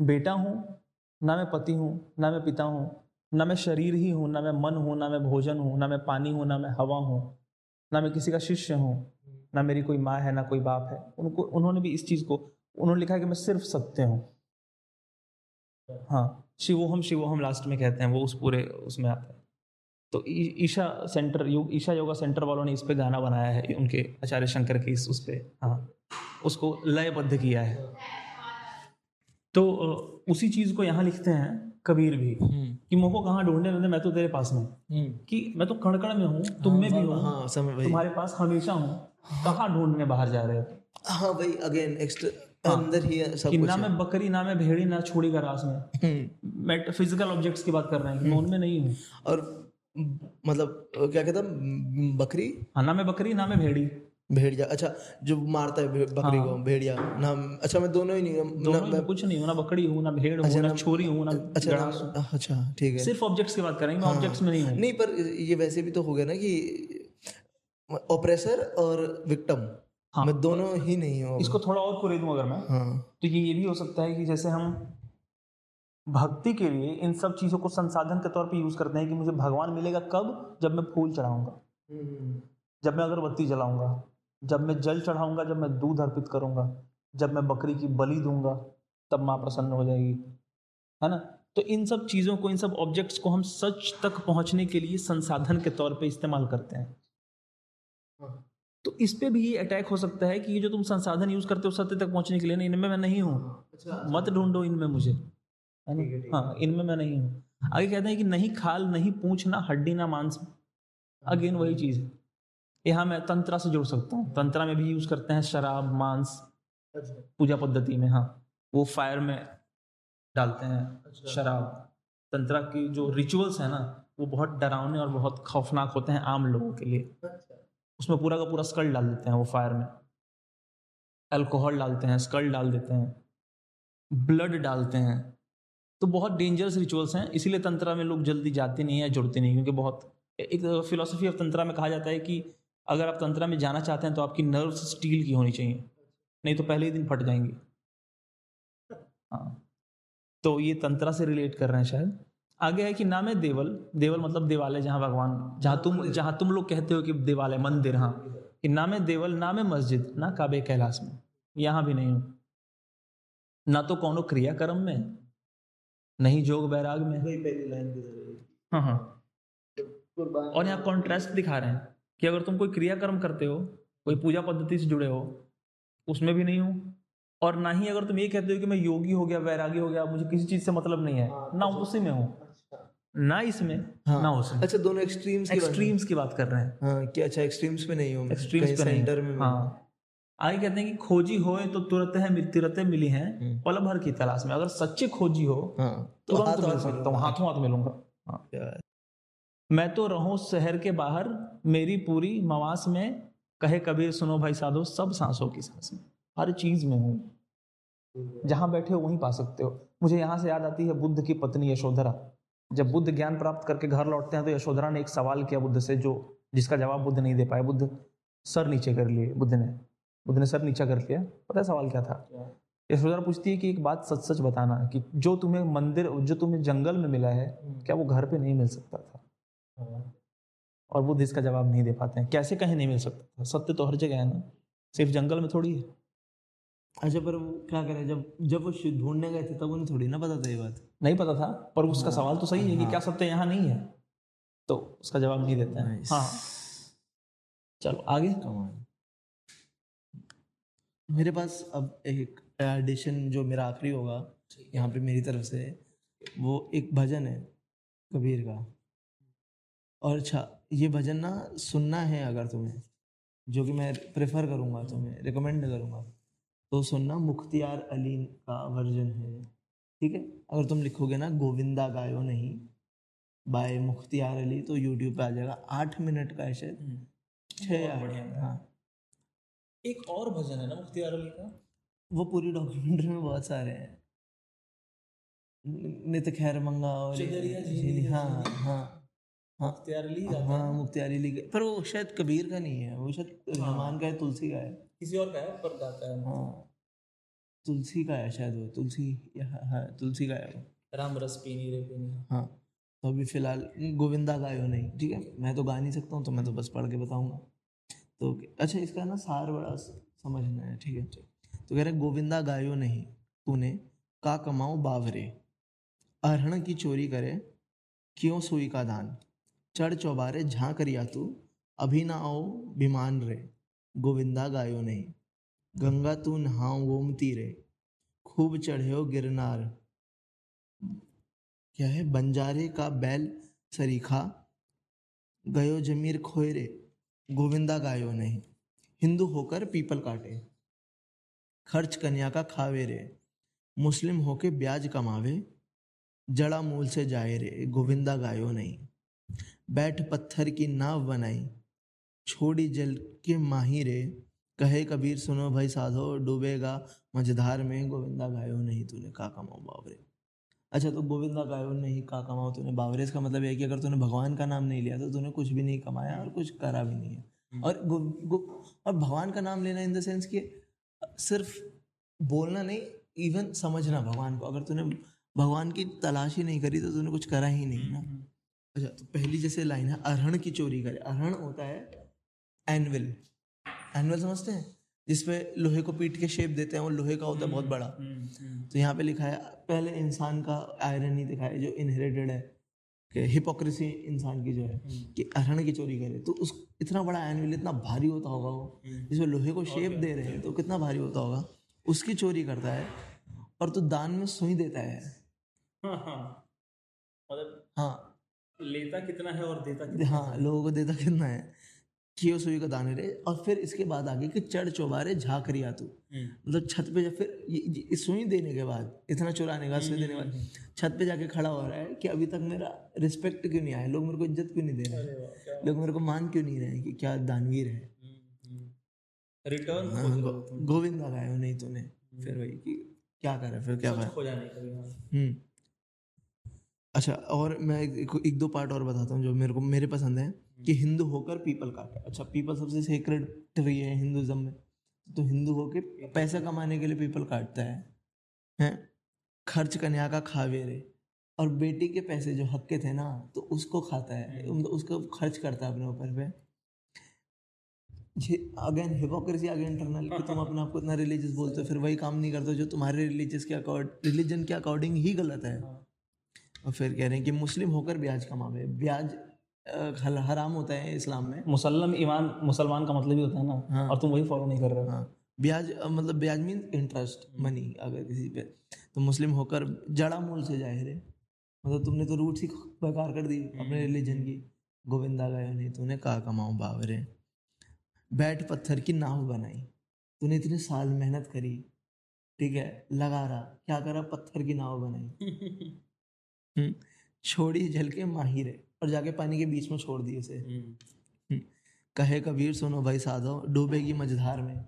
बेटा हूँ ना मैं पति हूँ ना मैं पिता हूँ ना मैं शरीर ही हूँ ना मैं मन हूँ ना मैं भोजन हूँ ना मैं पानी हूँ ना मैं हवा हूँ ना मैं किसी का शिष्य हूँ। ना मेरी कोई माँ है ना कोई बाप है। उनको उन्होंने भी इस चीज़ को उन्होंने लिखा है कि मैं सिर्फ़ सत्य हूँ। हाँ शिवोहम शिवोहम लास्ट में कहते हैं वो उस पूरे उसमें आता है। तो ईशा सेंटर योग ईशा योगा सेंटर वालों ने इस पे गाना बनाया है उनके आचार्य शंकर के इस उस पे हाँ। उसको लयबद्ध किया है। तो उसी चीज़ को यहाँ लिखते हैं कबीर भी कि मोह को कहाँ ढूँढने रहते मैं तो तेरे पास में कि मैं तो कण कण में हूँ तुम में भी हूँ हाँ। तुम्हारे पास हमेशा हूँ। कहाँ ढूँढने बाहर जा रहे हो? हाँ भाई अगेन एक्स्ट्रा अंदर ही है सब कि कुछ ना मैं बकरी ना मैं भेड़ी ना छोड़ी का रास में। हम्म, मैं फ़िज़िकल ऑब्जेक्ट्स की बात कर रहे हैं कि मैं उनमें नहीं हूँ। और मतलब क्या कहता है बकरी? हाँ ना मैं बकरी ना मैं भेड़ी। भेड़िया अच्छा जो मारता है बकरी को भेड़िया ना अच्छा मैं दोनों ही नहीं हूँ, ना में कुछ नहीं हूँ ना बकरी हूँ ना भेड़ हूँ ना छोरी हूँ ना अच्छा ना, अच्छा ठीक है। सिर्फ़ ऑब्जेक्ट्स की बात करेंगे मैं ऑब्जेक्ट्स में नहीं हूँ। नहीं पर ये वैसे भी तो हो गया ना कि ऑपरेसर और विक्टम हाँ। मैं दोनों ही नहीं हूँ इसको थोड़ा और कुरे दूँ अगर मैं? हाँ। तो ये ये भी हो सकता है कि जैसे हम भक्ति के लिए इन सब चीज़ों को संसाधन के तौर पे यूज़ करते हैं कि मुझे भगवान मिलेगा कब? जब मैं फूल चढ़ाऊँगा। जब मैं अगरबत्ती जलाऊँगा। जब मैं जल चढ़ाऊँगा जब मैं दूध अर्पित करूँगा। जब मैं बकरी की बलि दूँगा तब माँ प्रसन्न हो जाएगी। है ना? तो इन सब चीज़ों को इन सब ऑब्जेक्ट्स को हम सच तक पहुँचने के लिए संसाधन के तौर पे इस्तेमाल करते हैं। तो इस पे भी ये अटैक हो सकता है कि ये जो तुम संसाधन यूज़ करते हो सत्य तक पहुँचने के लिए नहीं इनमें मैं नहीं हूँ। अच्छा मत ढूंढो इनमें मुझे। है ना? हाँ इनमें मैं नहीं हूँ। आगे कहते हैं कि नहीं खाल नहीं पूछ ना हड्डी ना मांस। अगेन वही चीज़। है यहाँ मैं तंत्रा से जोड़ सकता हूँ। तंत्रा में भी यूज़ करते हैं शराब मांस। पूजा पद्धति में हाँ। वो फायर में डालते हैं शराब। तंत्रा की जो रिचुअल्स है ना वो बहुत डरावने और बहुत खौफनाक होते हैं आम लोगों के लिए। उसमें पूरा का पूरा स्कल डाल देते हैं वो फायर में। अल्कोहल डालते हैं स्कल डाल देते हैं ब्लड डालते हैं। तो बहुत डेंजरस रिचुअल्स हैं, इसीलिए तंत्रा में लोग जल्दी जाते नहीं है जुड़ते नहीं, क्योंकि बहुत एक फिलोसफी ऑफ़ तंत्रा में कहा जाता है कि अगर आप तंत्रा में जाना चाहते हैं तो आपकी नर्व्स स्टील की होनी चाहिए, नहीं तो पहले ही दिन फट जाएँगे। हाँ तो ये तंत्रा से रिलेट कर रहे हैं शायद। आगे है कि नाम है देवल। देवल मतलब देवालय जहाँ भगवान जहाँ तुम जहाँ तुम लोग कहते हो कि देवालय मंदिर हाँ। कि नाम है देवल नाम है मस्जिद ना काबे कैलाश में। यहाँ भी नहीं हूँ। ना तो कौनो क्रियाक्रम में नहीं जोग बैराग में। पहली लाइन हाँ। हाँ और यहाँ कॉन्ट्रास्ट दिखा रहे हैं कि अगर तुम कोई क्रियाक्रम करते हो कोई पूजा पद्धति से जुड़े हो उसमें भी नहीं हूँ। और ना ही अगर तुम ये कहते हो कि मैं योगी हो गया वैरागी हो गया मुझे किसी चीज़ से मतलब नहीं है ना उसी में हूँ। ना इसमें हाँ। ना उसमें। अच्छा दोनों एक्सट्रीम्स की एक्सट्रीम्स की बात कर रहे हैं। हाँ कि अच्छा एक्सट्रीम्स पे नहीं हूँ एक्सट्रीम्स पे नहीं। सेंटर में हाँ। आगे कहते हैं कि खोजी होए तो तुरंत है मिल- तुरंत मिली हैं हम्म। पल भर की तलाश में। अगर सच्चे खोजी हो हाँ तो हाथ मिल सकता हूँ हाथों हाथ मिलूँगा हाँ। मैं तो रहूँ शहर के बाहर मेरी पूरी मवास में कहे कबीर सुनो भाई साधो सब सांसों की सांस में हर चीज़ में हूँ। जहाँ बैठे हो वहीं पा सकते हो। मुझे यहाँ से याद आती है बुद्ध की पत्नी यशोधरा। जब बुद्ध ज्ञान प्राप्त करके घर लौटते हैं तो यशोधरा ने एक सवाल किया बुद्ध से जो जिसका जवाब बुद्ध नहीं दे पाए बुद्ध सर नीचे कर लिए बुद्ध ने बुद्ध ने सर नीचा कर लिया। पता है सवाल क्या था? यशोधरा पूछती है कि एक बात सच सच बताना कि जो तुम्हें मंदिर जो तुम्हें जंगल में मिला है क्या वो घर पे नहीं मिल सकता था? और बुद्ध इसका जवाब नहीं दे पाते हैं। कैसे कहीं नहीं मिल सकता था? सत्य तो हर जगह है ना। सिर्फ़ जंगल में थोड़ी है। अच्छा पर वो क्या करे? जब जब वो ढूँढने गए थे तब उन्हें थोड़ी ना पता था ये बात? नहीं पता था पर उसका सवाल तो सही है कि क्या सत्य यहाँ नहीं है? तो उसका जवाब नहीं देते हैं। हाँ। चलो आगे। मेरे पास अब एक एडिशन जो मेरा आखिरी होगा यहाँ पे मेरी तरफ़ से वो एक भजन है कबीर का। और अच्छा ये भजन ना सुनना है अगर तुम्हें जो कि मैं प्रेफर करूँगा तुम्हें रिकमेंड करूँगा तो सुनना मुख्तियार अली का वर्जन है। ठीक है? अगर तुम लिखोगे ना गोविंदा गायो नहीं बाय मुख्तियार अली तो यूट्यूब पे आ जाएगा। आठ मिनट का है शायद। छः बढ़िया। हाँ। एक और भजन है ना मुख्तियार अली का? वो पूरी डॉक्यूमेंट्री में बहुत सारे हैं। नित खैर मंगा और है, हाँ हाँ मुख्तियार अली हाँ मुख्तियार अली के पर वो शायद कबीर का नहीं है वो शायद हाँ। रहमान का है तुलसी का है। किसी और का है पर गाता है। हाँ। तुलसी का है शायद वो तुलसी हाँ हाँ, तुलसी का है वो। राम रस पीनी रे पीनी हाँ तो अभी फ़िलहाल गोविंदा गायो नहीं ठीक है? मैं तो गा नहीं सकता हूँ तो मैं तो बस पढ़ के बताऊँगा। तो अच्छा इसका ना सार बड़ा समझना है ठीक है तो कह रहे गोविंदा गायो नहीं तूने का कमाओ बावरे। अरहण की चोरी करे क्यों सुई का दान? चढ़ चौबारे झाँक रिया तू अभी ना आओ विमान रे। गोविंदा गायो नहीं। गंगा तू नहाओ गोमती रे, खूब चढ़े गिरनार। क्या है बंजारे का बैल सरीखा? गयो जमीर खोए रे, गोविंदा गायो नहीं। हिंदू होकर पीपल काटे, खर्च कन्या का खावे रे, मुस्लिम होके ब्याज कमावे, जड़ा मूल से जाए रे, गोविंदा गायो नहीं। बैठ पत्थर की नाव बनाई, छोड़ी जल के माही रे कहे कबीर सुनो भाई साधो डूबेगा मझधार में गोविंदा गायो नहीं तूने का कमाओ बावरे। अच्छा तो गोविंदा गायो नहीं का कमाओ तूने बावरे। इसका मतलब है कि अगर तूने भगवान का नाम नहीं लिया तो तूने कुछ भी नहीं कमाया और कुछ करा भी नहीं है। और गो, गो, और भगवान का नाम लेना इन द सेंस कि सिर्फ़ बोलना नहीं इवन समझना भगवान को। अगर तूने भगवान की तलाश ही नहीं करी तो तूने कुछ करा ही नहीं ना। अच्छा तो पहली जैसे लाइन है अरहण की चोरी करे। अरहण होता है एनविल एनविल समझते हैं जिसपे लोहे को पीट के शेप देते हैं वो लोहे का होता है बहुत बड़ा। तो यहाँ पे लिखा है पहले इंसान का आयरन ही दिखाया है जो इनहेरिटेड है कि हिपोक्रेसी इंसान की जो है कि अरहण की चोरी करे। तो उस इतना बड़ा एनविल इतना भारी होता होगा वो जिसमें लोहे को शेप दे रहे हैं तो कितना भारी होता होगा उसकी चोरी करता है और तो दान में सुई देता है। हाँ हाँ। मतलब हाँ। लेता कितना है और देता कितना हाँ? लोगों को देता कितना है। कियो सुई का दाने रे और फिर इसके बाद आगे कि चढ़ चौबारे झाक रिया तू हम्म। मतलब छत पे जब फिर सुई देने के बाद इतना चुराने का सुई देने के बाद छत पे जाके खड़ा हो रहा है कि अभी तक मेरा रिस्पेक्ट क्यों नहीं आया? लोग मेरे को इज़्ज़त क्यों नहीं दे रहे लोग मेरे को मान क्यों नहीं रहे हैं कि क्या दानवीर है? रिटर्न हाँ, तुम। गोविंदा गायो नहीं तूने। फिर वही कि क्या करे फिर क्या करे? हम्म। अच्छा और मैं एक दो पार्ट और बताता हूँ जो मेरे को मेरे पसंद है। कि हिंदू होकर पीपल काटे अच्छा पीपल सबसे सेक्रेड ट्री है हिंदुज्म में। तो हिंदू होके पैसा कमाने के लिए पीपल काटता है हैं? खर्च कन्या का खावे रे। और बेटी के पैसे जो हक के थे ना तो उसको खाता है। मतलब उसको खर्च करता है अपने ऊपर पे। अगेन हिपोक्रेसी अगेन इंटरनल कि तुम अपने आप को इतना रिलीजियस बोलते हो फिर वही काम नहीं करते जो तुम्हारे रिलीजियस के अकॉर्ड रिलीजन के अकॉर्डिंग ही गलत है। और फिर कह रहे हैं कि मुस्लिम होकर ब्याज कमावे। ब्याज हल- हराम होता है इस्लाम में। मुसलम ईमान मुसलमान का मतलब ही होता है ना हाँ। और तुम वही फॉलो नहीं कर रहे हो। हाँ। ब्याज मतलब ब्याज मीन इंटरेस्ट मनी अगर किसी पे। तो मुस्लिम होकर जड़ा मूल से ज़ाहिर है। मतलब तुमने तो रूट ही बेकार कर दी अपने रिलीजन की। गोविंदा गया नहीं तूने कहा कमाओ बावरे बैठ पत्थर की नाव बनाई। तूने इतने साल मेहनत करी ठीक है लगा रहा। क्या करा? पत्थर की नाव बनाई। हम्म, छोड़ी जल के माहिर है। और जाके पानी के बीच में छोड़ दिए उसे। हम्म, कहे कबीर सुनो भाई साधो डूबेगी मझधार में।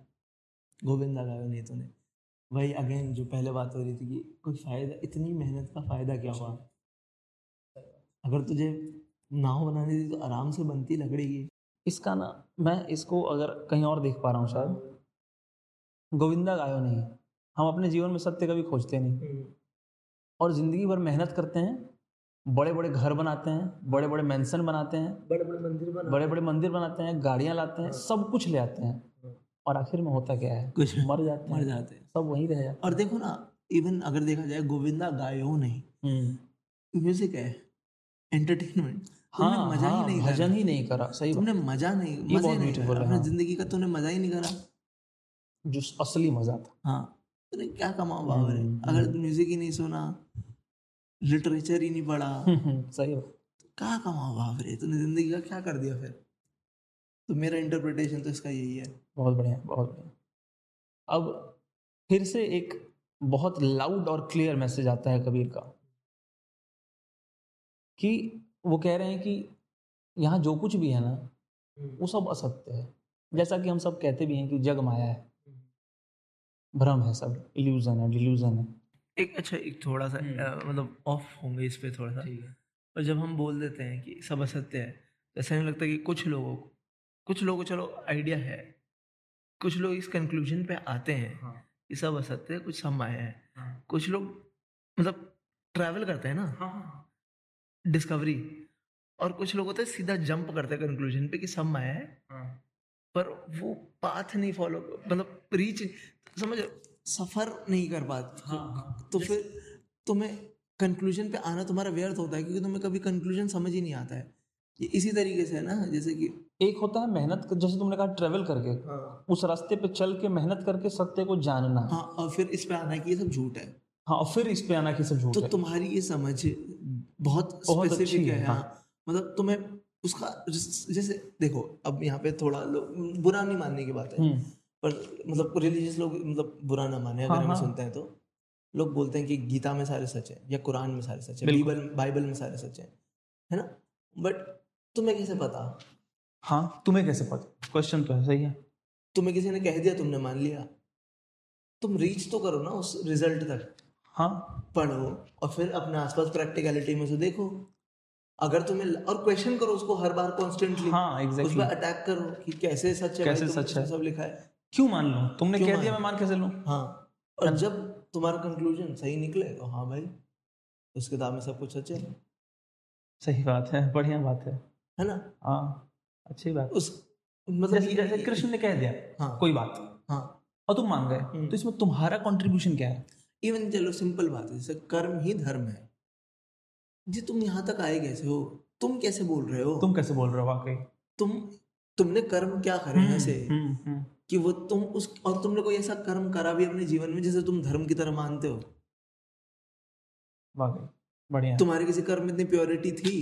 गोविंदा गायो नहीं तूने वही अगेन जो पहले बात हो रही थी कि कोई फ़ायदा इतनी मेहनत का फ़ायदा क्या हुआ? अगर तुझे नाव बनानी थी तो आराम से बनती लकड़ी की इसका ना मैं इसको अगर कहीं और देख पा रहा हूँ शायद। गोविंदा गायो नहीं। हम अपने जीवन में सत्य कभी खोजते नहीं। और ज़िंदगी भर मेहनत करते हैं बड़े बड़े घर बनाते हैं बड़े बड़े मेंशन बनाते हैं बड़े बड़े मंदिर बना बड़े बड़े मंदिर बनाते हैं गाड़ियाँ लाते हैं सब कुछ ले आते हैं। और आखिर में होता क्या है? कुछ मर जाते मर जाते हैं। सब वहीं रह जाते और देखो ना इवन अगर देखा जाए गोविंदा गायो नहीं म्यूज़िक है एंटरटेनमेंट हाँ मज़ा ही हाँ, नहीं भजन ही नहीं करा सही तुमने मज़ा नहीं मज़े नहीं करा। अपने हाँ। ज़िंदगी का तूने मज़ा ही नहीं करा। जो असली मज़ा था। हाँ तूने क्या कमाओ बाबर हम्म, अगर म्यूज़िक ही नहीं सुना लिटरेचर ही नहीं पढ़ा। सही बात। क्या कमाओ बाबरे तूने ज़िंदगी का क्या कर दिया फिर? तो मेरा इंटरप्रिटेशन तो इसका यही है। बहुत बढ़िया बहुत बढ़िया। अब फिर से एक बहुत लाउड और क्लियर मैसेज आता है कबीर का। कि वो कह रहे हैं कि यहाँ जो कुछ भी है ना वो सब असत्य है। जैसा कि हम सब कहते भी हैं कि जग माया है। भ्रम है सब इल्यूजन है डिल्यूजन है। एक अच्छा एक थोड़ा सा हम्म। मतलब ऑफ़ होंगे इस पे थोड़ा सा और जब हम बोल देते हैं कि सब असत्य है तो ऐसा नहीं लगता कि कुछ लोगों को कुछ लोगों को चलो आइडिया है कुछ लोग इस कंक्लूजन पे आते हैं हाँ। कि सब असत्य है कुछ सब माया है। हाँ। कुछ लोग मतलब ट्रैवल करते हैं ना। हाँ डिस्कवरी और कुछ लोग होते हैं सीधा जंप करते हैं कंक्लूजन पे कि सब माया है हाँ। पर वो पाथ नहीं फॉलो मतलब रीच समझ सफ़र नहीं कर पाते। हाँ, तो फिर तुम्हें कंक्लूजन पे आना तुम्हारा व्यर्थ होता है क्योंकि तुम्हें कभी कंक्लूजन समझ ही नहीं आता है। ये इसी तरीके से है ना जैसे कि एक होता है मेहनत जैसे तुमने कहा ट्रेवल करके हाँ। उस रास्ते पे चल के मेहनत करके सत्य को जानना। हाँ और फिर इस पे आना है कि ये सब झूठ है। हाँ और फिर इस पे आना कि सब झूठ तो है। तुम्हारी ये समझ बहुत स्पेसिफिक है है, हाँ। मतलब तुम्हें उसका जैसे देखो अब यहाँ पे थोड़ा बुरा नहीं मानने की बात है। हम्म, पर मतलब रिलीजियस लोग मतलब बुरा ना माने अगर हाँ, हमें हाँ। सुनते हैं तो। लोग बोलते हैं कि गीता में सारे सच है या कुरान में सारे सच है बाइबल बाइबल में सारे सच है है ना? बट तुम्हें कैसे पता? हाँ तुम्हें कैसे पता? क्वेश्चन तो है सही है। तुम्हें किसी ने कह दिया तुमने मान लिया। तुम रीच तो करो ना उस रिज़ल्ट तक। हाँ। पढ़ो और फिर अपने आसपास प्रैक्टिकलिटी में से देखो। अगर तुम्हें और क्वेश्चन करो उसको हर बार कॉन्स्टेंटली हाँ exactly. उस पर अटैक करो कि कैसे सच है कैसे सच है? सब लिखा है। क्यों मान लूँ? तुमने कह दिया मैं मान कैसे लूँ? हाँ और जब तुम्हारा कंक्लूजन सही निकले तो हाँ भाई उस किताब में सब कुछ सच है। सही बात है बढ़िया बात है। है ना? हाँ अच्छी बात। उस मतलब जैसे जैसे कृष्ण ने कह दिया हाँ। कोई बात। हाँ। और तुम मान गए हम्म। तो इसमें तुम्हारा कंट्रीब्यूशन क्या है? इवन चलो सिंपल बात है जैसे कर्म ही धर्म है। जी तुम यहाँ तक आए कैसे हो? तुम कैसे बोल रहे हो? तुम कैसे बोल रहे हो वाकई? तुम तुमने कर्म क्या करे हैं ऐसे? हम्म, हम्म, कि वो तुम उस और तुमने कोई ऐसा कर्म करा भी अपने जीवन में जिसे तुम धर्म की तरह मानते हो। वाकई बढ़िया। तुम्हारे किसी कर्म में इतनी प्योरिटी थी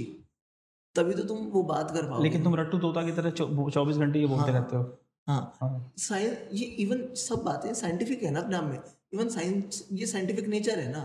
तभी तो तुम वो बात कर पाओगे। लेकिन तुम रट्टू तोता की तरह चौबीस घंटे ये बोलते हाँ। रहते हो। हाँ। हाँ। साइंस ये इवन सब बातें साइंटिफिक है ना अपने आप में। इवन साइंस ये साइंटिफिक नेचर है ना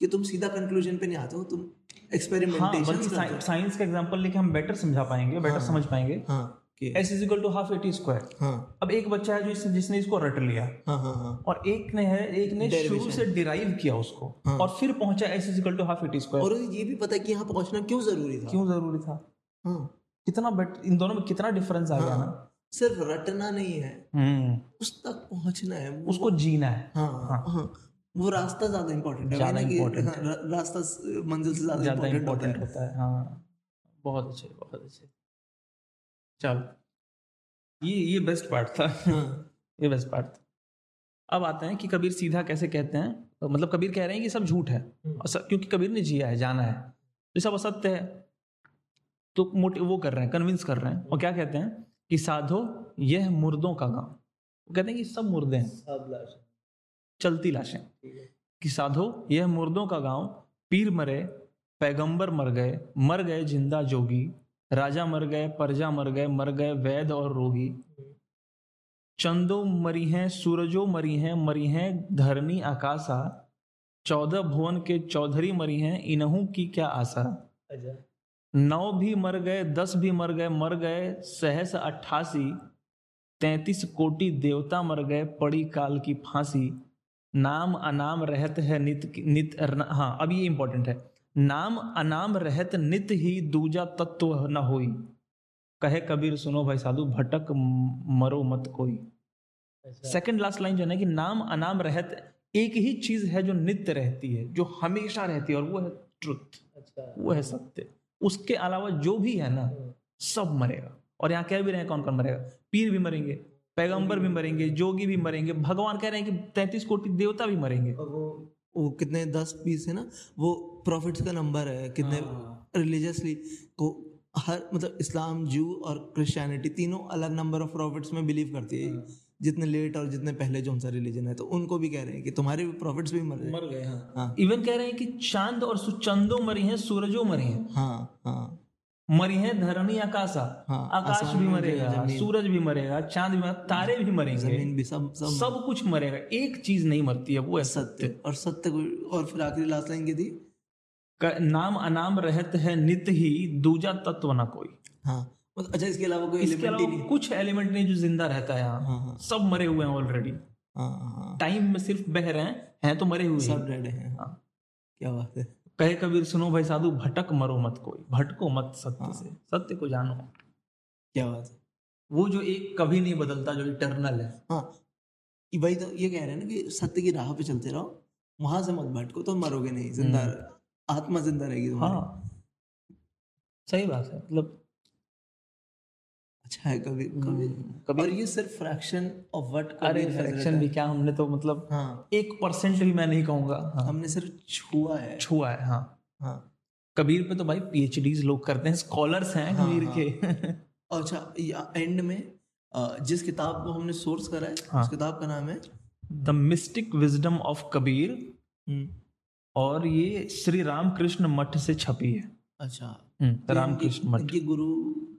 कि तुम सीधा कंक्लूजन पे नहीं आते हो तुम हाँ एक्सपेरिमेंटेशन करते साइंस का एग्जांपल लेके हम बेटर समझा पाएँगे बेटर हाँ। समझ पाएँगे। हाँ। S is equal to half A T square हाँ. अब एक बच्चा है जो इस, जिसने इसको रट लिया। हाँ हाँ हाँ. और एक ने है एक ने शुरू से डिराइव किया उसको। हाँ। और फिर पहुँचा S is equal to half A T square और ये भी पता कि यहाँ पहुँचना क्यों ज़रूरी था? क्यों ज़रूरी था? हाँ. कितना बेट इन दोनों में कितना डिफरेंस आ गया ना? हाँ सिर्फ़ रटना नहीं है। हम्म. उस तक पहुँचना है। उसको जीना है। हाँ हाँ। वो रास्ता ज़्यादा इम्पोर्टेंट है। ज़्यादा ना रा- रास्ता मंजिल से ज़्यादा इम्पोर्टेंट इम्पोर्टेंट होता है हाँ। बहुत अच्छे बहुत अच्छे। चलो। ये ये बेस्ट पार्ट था। हाँ। ये बेस्ट पार्ट था। अब आते हैं कि कबीर सीधा कैसे कहते हैं? तो मतलब कबीर कह रहे हैं कि सब झूठ है। हम्म। सब- क्योंकि कबीर ने जिया है जाना है। ये सब असत्य है। तो मोटे वो कर रहे हैं कन्विंस कर रहे हैं। और क्या कहते हैं? कि साधो यह मुर्दों का गाँव। वो कहते हैं कि सब मुर्दे हैं। सब लाश। चलती लाशें। कि साधो यह मुर्दों का गाँव। पीर मरे पैगंबर मर गए। मर गए ज़िंदा जोगी। राजा मर गए प्रजा मर गए मर गए वैद और रोगी। चंदो मरी हैं सूरजो मरी हैं मरी हैं धरनी आकाशा। चौदह भुवन के चौधरी मरी हैं इन्हू की क्या आशा? अच्छा। नौ भी मर गए दस भी मर गए मर गए सहस अट्ठासी। तैतीस कोटि देवता मर गए पड़ी काल की फांसी। नाम अनाम रहत है नित नित हाँ अब ये इंपॉर्टेंट है। नाम अनाम रहत नित ही दूजा तत्व न होई। कहे कबीर सुनो भाई साधु भटक मरो मत कोई। सेकंड लास्ट लाइन जो है ना कि नाम अनाम रहत एक ही चीज़ है जो नित्य रहती है जो हमेशा रहती है और वो है ट्रुथ अच्छा। वो है सत्य। उसके अलावा जो भी है ना सब मरेगा। और यहाँ कह भी रहे हैं कौन कौन मरेगा? पीर भी मरेंगे पैगंबर भी मरेंगे जोगी भी मरेंगे भगवान कह रहे हैं कि तैतीस कोटि देवता भी मरेंगे। और वो वो कितने दस बीस है ना वो प्रॉफिट्स का नंबर है कितने रिलीजियसली को हर मतलब इस्लाम जू और क्रिश्चियनिटी तीनों अलग नंबर ऑफ़ प्रॉफिट्स में बिलीव करती है। जितने लेट और जितने पहले जो सा रिलीजन है तो उनको भी कह रहे हैं कि तुम्हारे भी प्रॉफिट्स भी मर गए। गए हाँ। हाँ। इवन कह रहे हैं कि चाँद और सुचंदो मरी हैं सूरजों मरी हैं। हाँ हाँ। मरी है धरणी आकाशा। हाँ, आकाश भी मरेगा सूरज भी मरेगा चाँद भी मरेगा तारे भी मरेंगे। ज़मीन भी सब सब सब कुछ मरेगा। एक चीज़ नहीं मरती है वो है सत्य। और सत्य को और फिर आखिरी लास्ट लाइन की थी? नाम अनाम रहत है नित ही दूजा तत्व ना कोई। हाँ अच्छा इसके अलावा कोई इसके अलावा नहीं। कुछ एलिमेंट नहीं जो ज़िंदा रहता है यहाँ। हाँ हाँ। सब मरे हुए हैं ऑलरेडी हाँ हाँ। टाइम में सिर्फ़ बह रहे हैं हैं तो मरे हुए सब डेड हाँ। क्या बात है। कहे कबीर सुनो भाई साधु भटक मरो मत कोई भटको मत सत्य हाँ। से सत्य को जानो। क्या बात है? वो जो एक कभी नहीं बदलता जो इटर्नल है। हाँ भाई तो ये कह रहे हैं ना कि सत्य की राह पे चलते रहो वहाँ से मत भटको तो मरोगे नहीं ज़िंदा आत्मा ज़िंदा रहेगी तुम्हारी। हाँ। सही बात है मतलब अच्छा है कभी कभी कभी। और ये सिर्फ़ फ्रैक्शन ऑफ़ व्हाट अरे फ्रैक्शन भी क्या हमने तो मतलब हाँ। एक परसेंट भी मैं नहीं कहूँगा। हाँ, हमने सिर्फ़ छुआ है। छुआ है हाँ। हाँ। कबीर पे तो भाई पीएचडीज लोग करते हैं स्कॉलर्स हैं हाँ, कबीर हाँ। के। अच्छा एंड में जिस किताब को हमने सोर्स करा है हाँ। उस किताब का नाम है? The mystic wisdom of Kabir और ये श्री रामकृष्ण मठ से छपी है। अच्छा। हम्म, तो रामकृष्ण मठ। इनके गुरु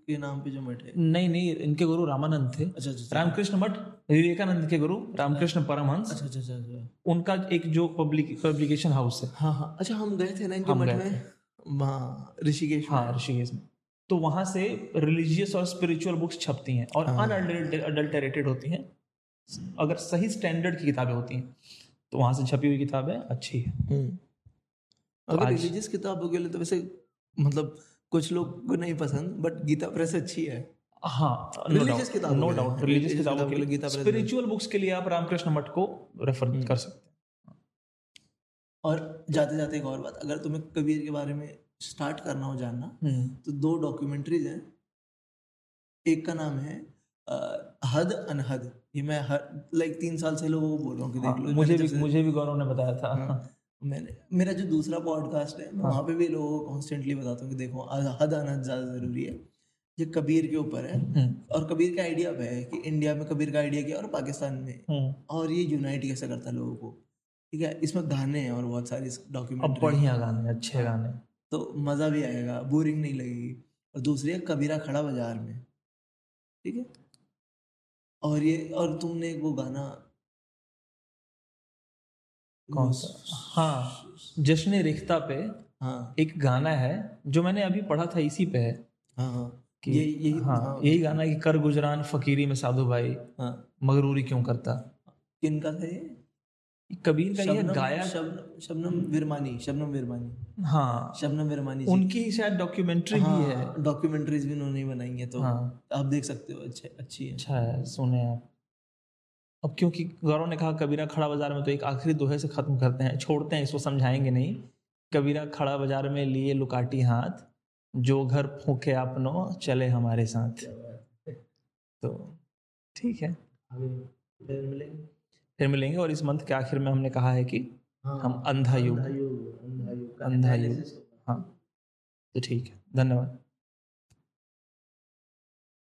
के नाम पे जो मठ है? नहीं नहीं इनके गुरु रामानंद थे। अच्छा अच्छा अच्छा। रामकृष्ण मठ विवेकानंद के गुरु रामकृष्ण परमहंस। अच्छा अच्छा अच्छा अच्छा। उनका एक जो पब्लिक पब्लिकेशन हाउस है। हाँ हाँ। अच्छा हम गए थे ना इनके मठ में? वहाँ ऋषिकेश हाँ ऋषिकेश में। तो वहाँ से रिलीजियस और स्पिरिचुअल बुक्स छपती हैं और हाँ। अनअडल्टरेटेड होती हैं। अगर सही स्टैंडर्ड की किताबें होती हैं तो वहाँ से छपी हुई किताबें अच्छी है। हम्म। अगर रिलीजियस किताबों के लिए तो वैसे मतलब कुछ लोग को नहीं पसंद बट गीता प्रेस अच्छी है। हाँ नो डाउट रिलीजियस किताबों के लिए गीता प्रेस स्पिरिचुअल बुक्स के लिए आप रामकृष्ण मठ को रेफर हम्म। कर सकते और जाते जाते एक और बात अगर तुम्हें कबीर के बारे में स्टार्ट करना हो जानना तो दो डॉक्यूमेंट्रीज हैं। एक का नाम है अ, हद अनहद। ये मैं हर लाइक तीन साल से लोगों को बोल रहा हूँ कि हाँ, देख लो। मुझे भी मुझे भी गौरव ने बताया था। हाँ, मैंने मेरा जो दूसरा पॉडकास्ट है मैं हाँ। वहाँ पे भी लोगों को कॉन्स्टेंटली बताता हूँ कि देखो हद अनहद ज़्यादा ज़रूरी है। ये कबीर के ऊपर है हम्म, और कबीर का आइडिया पे है कि इंडिया में कबीर का आइडिया क्या और पाकिस्तान में। हम्म। और ये यूनाइट कैसे करता है लोगों को? ठीक है इसमें गाने हैं और बहुत सारी डॉक्यूमेंट बढ़िया गाने अच्छे गाने तो मज़ा भी आएगा बोरिंग नहीं लगेगी। और दूसरी है कबीरा खड़ा बाज़ार में। ठीक है? और ये और तुमने वो गाना कौन सा? हाँ जश्न रिख्ता पे हाँ। एक गाना है जो मैंने अभी पढ़ा था इसी पे है। हाँ हाँ। कि ये यही हाँ यही गाना है कि कर गुजरान फकीरी में साधु भाई हाँ। मगरूरी क्यों करता? किन का था ये? कबीर का ये गाया शबनम शबनम विरमानी शबनम विरमानी। हाँ। शबनम विरमानी उनकी शायद डॉक्यूमेंट्री भी है हाँ। डॉक्यूमेंट्रीज भी उन्होंने बनाई है तो हाँ। आप देख सकते हो अच्छे अच्छी है। अच्छा है सुने आप। अब क्योंकि गौरव ने कहा कबीरा खड़ा बाज़ार में तो एक आखिरी दोहे से खत्म करते हैं छोड़ते हैं इसको समझाएँगे नहीं। कबीरा खड़ा बाज़ार में लिए लुकाटी हाथ जो घर फूके अपनो चले हमारे साथ। तो ठीक है। फिर मिलेंगे। फिर मिलेंगे और इस मंथ के आखिर में हमने कहा है कि हाँ हम अंधा युग अंधा युग। हाँ तो ठीक है धन्यवाद।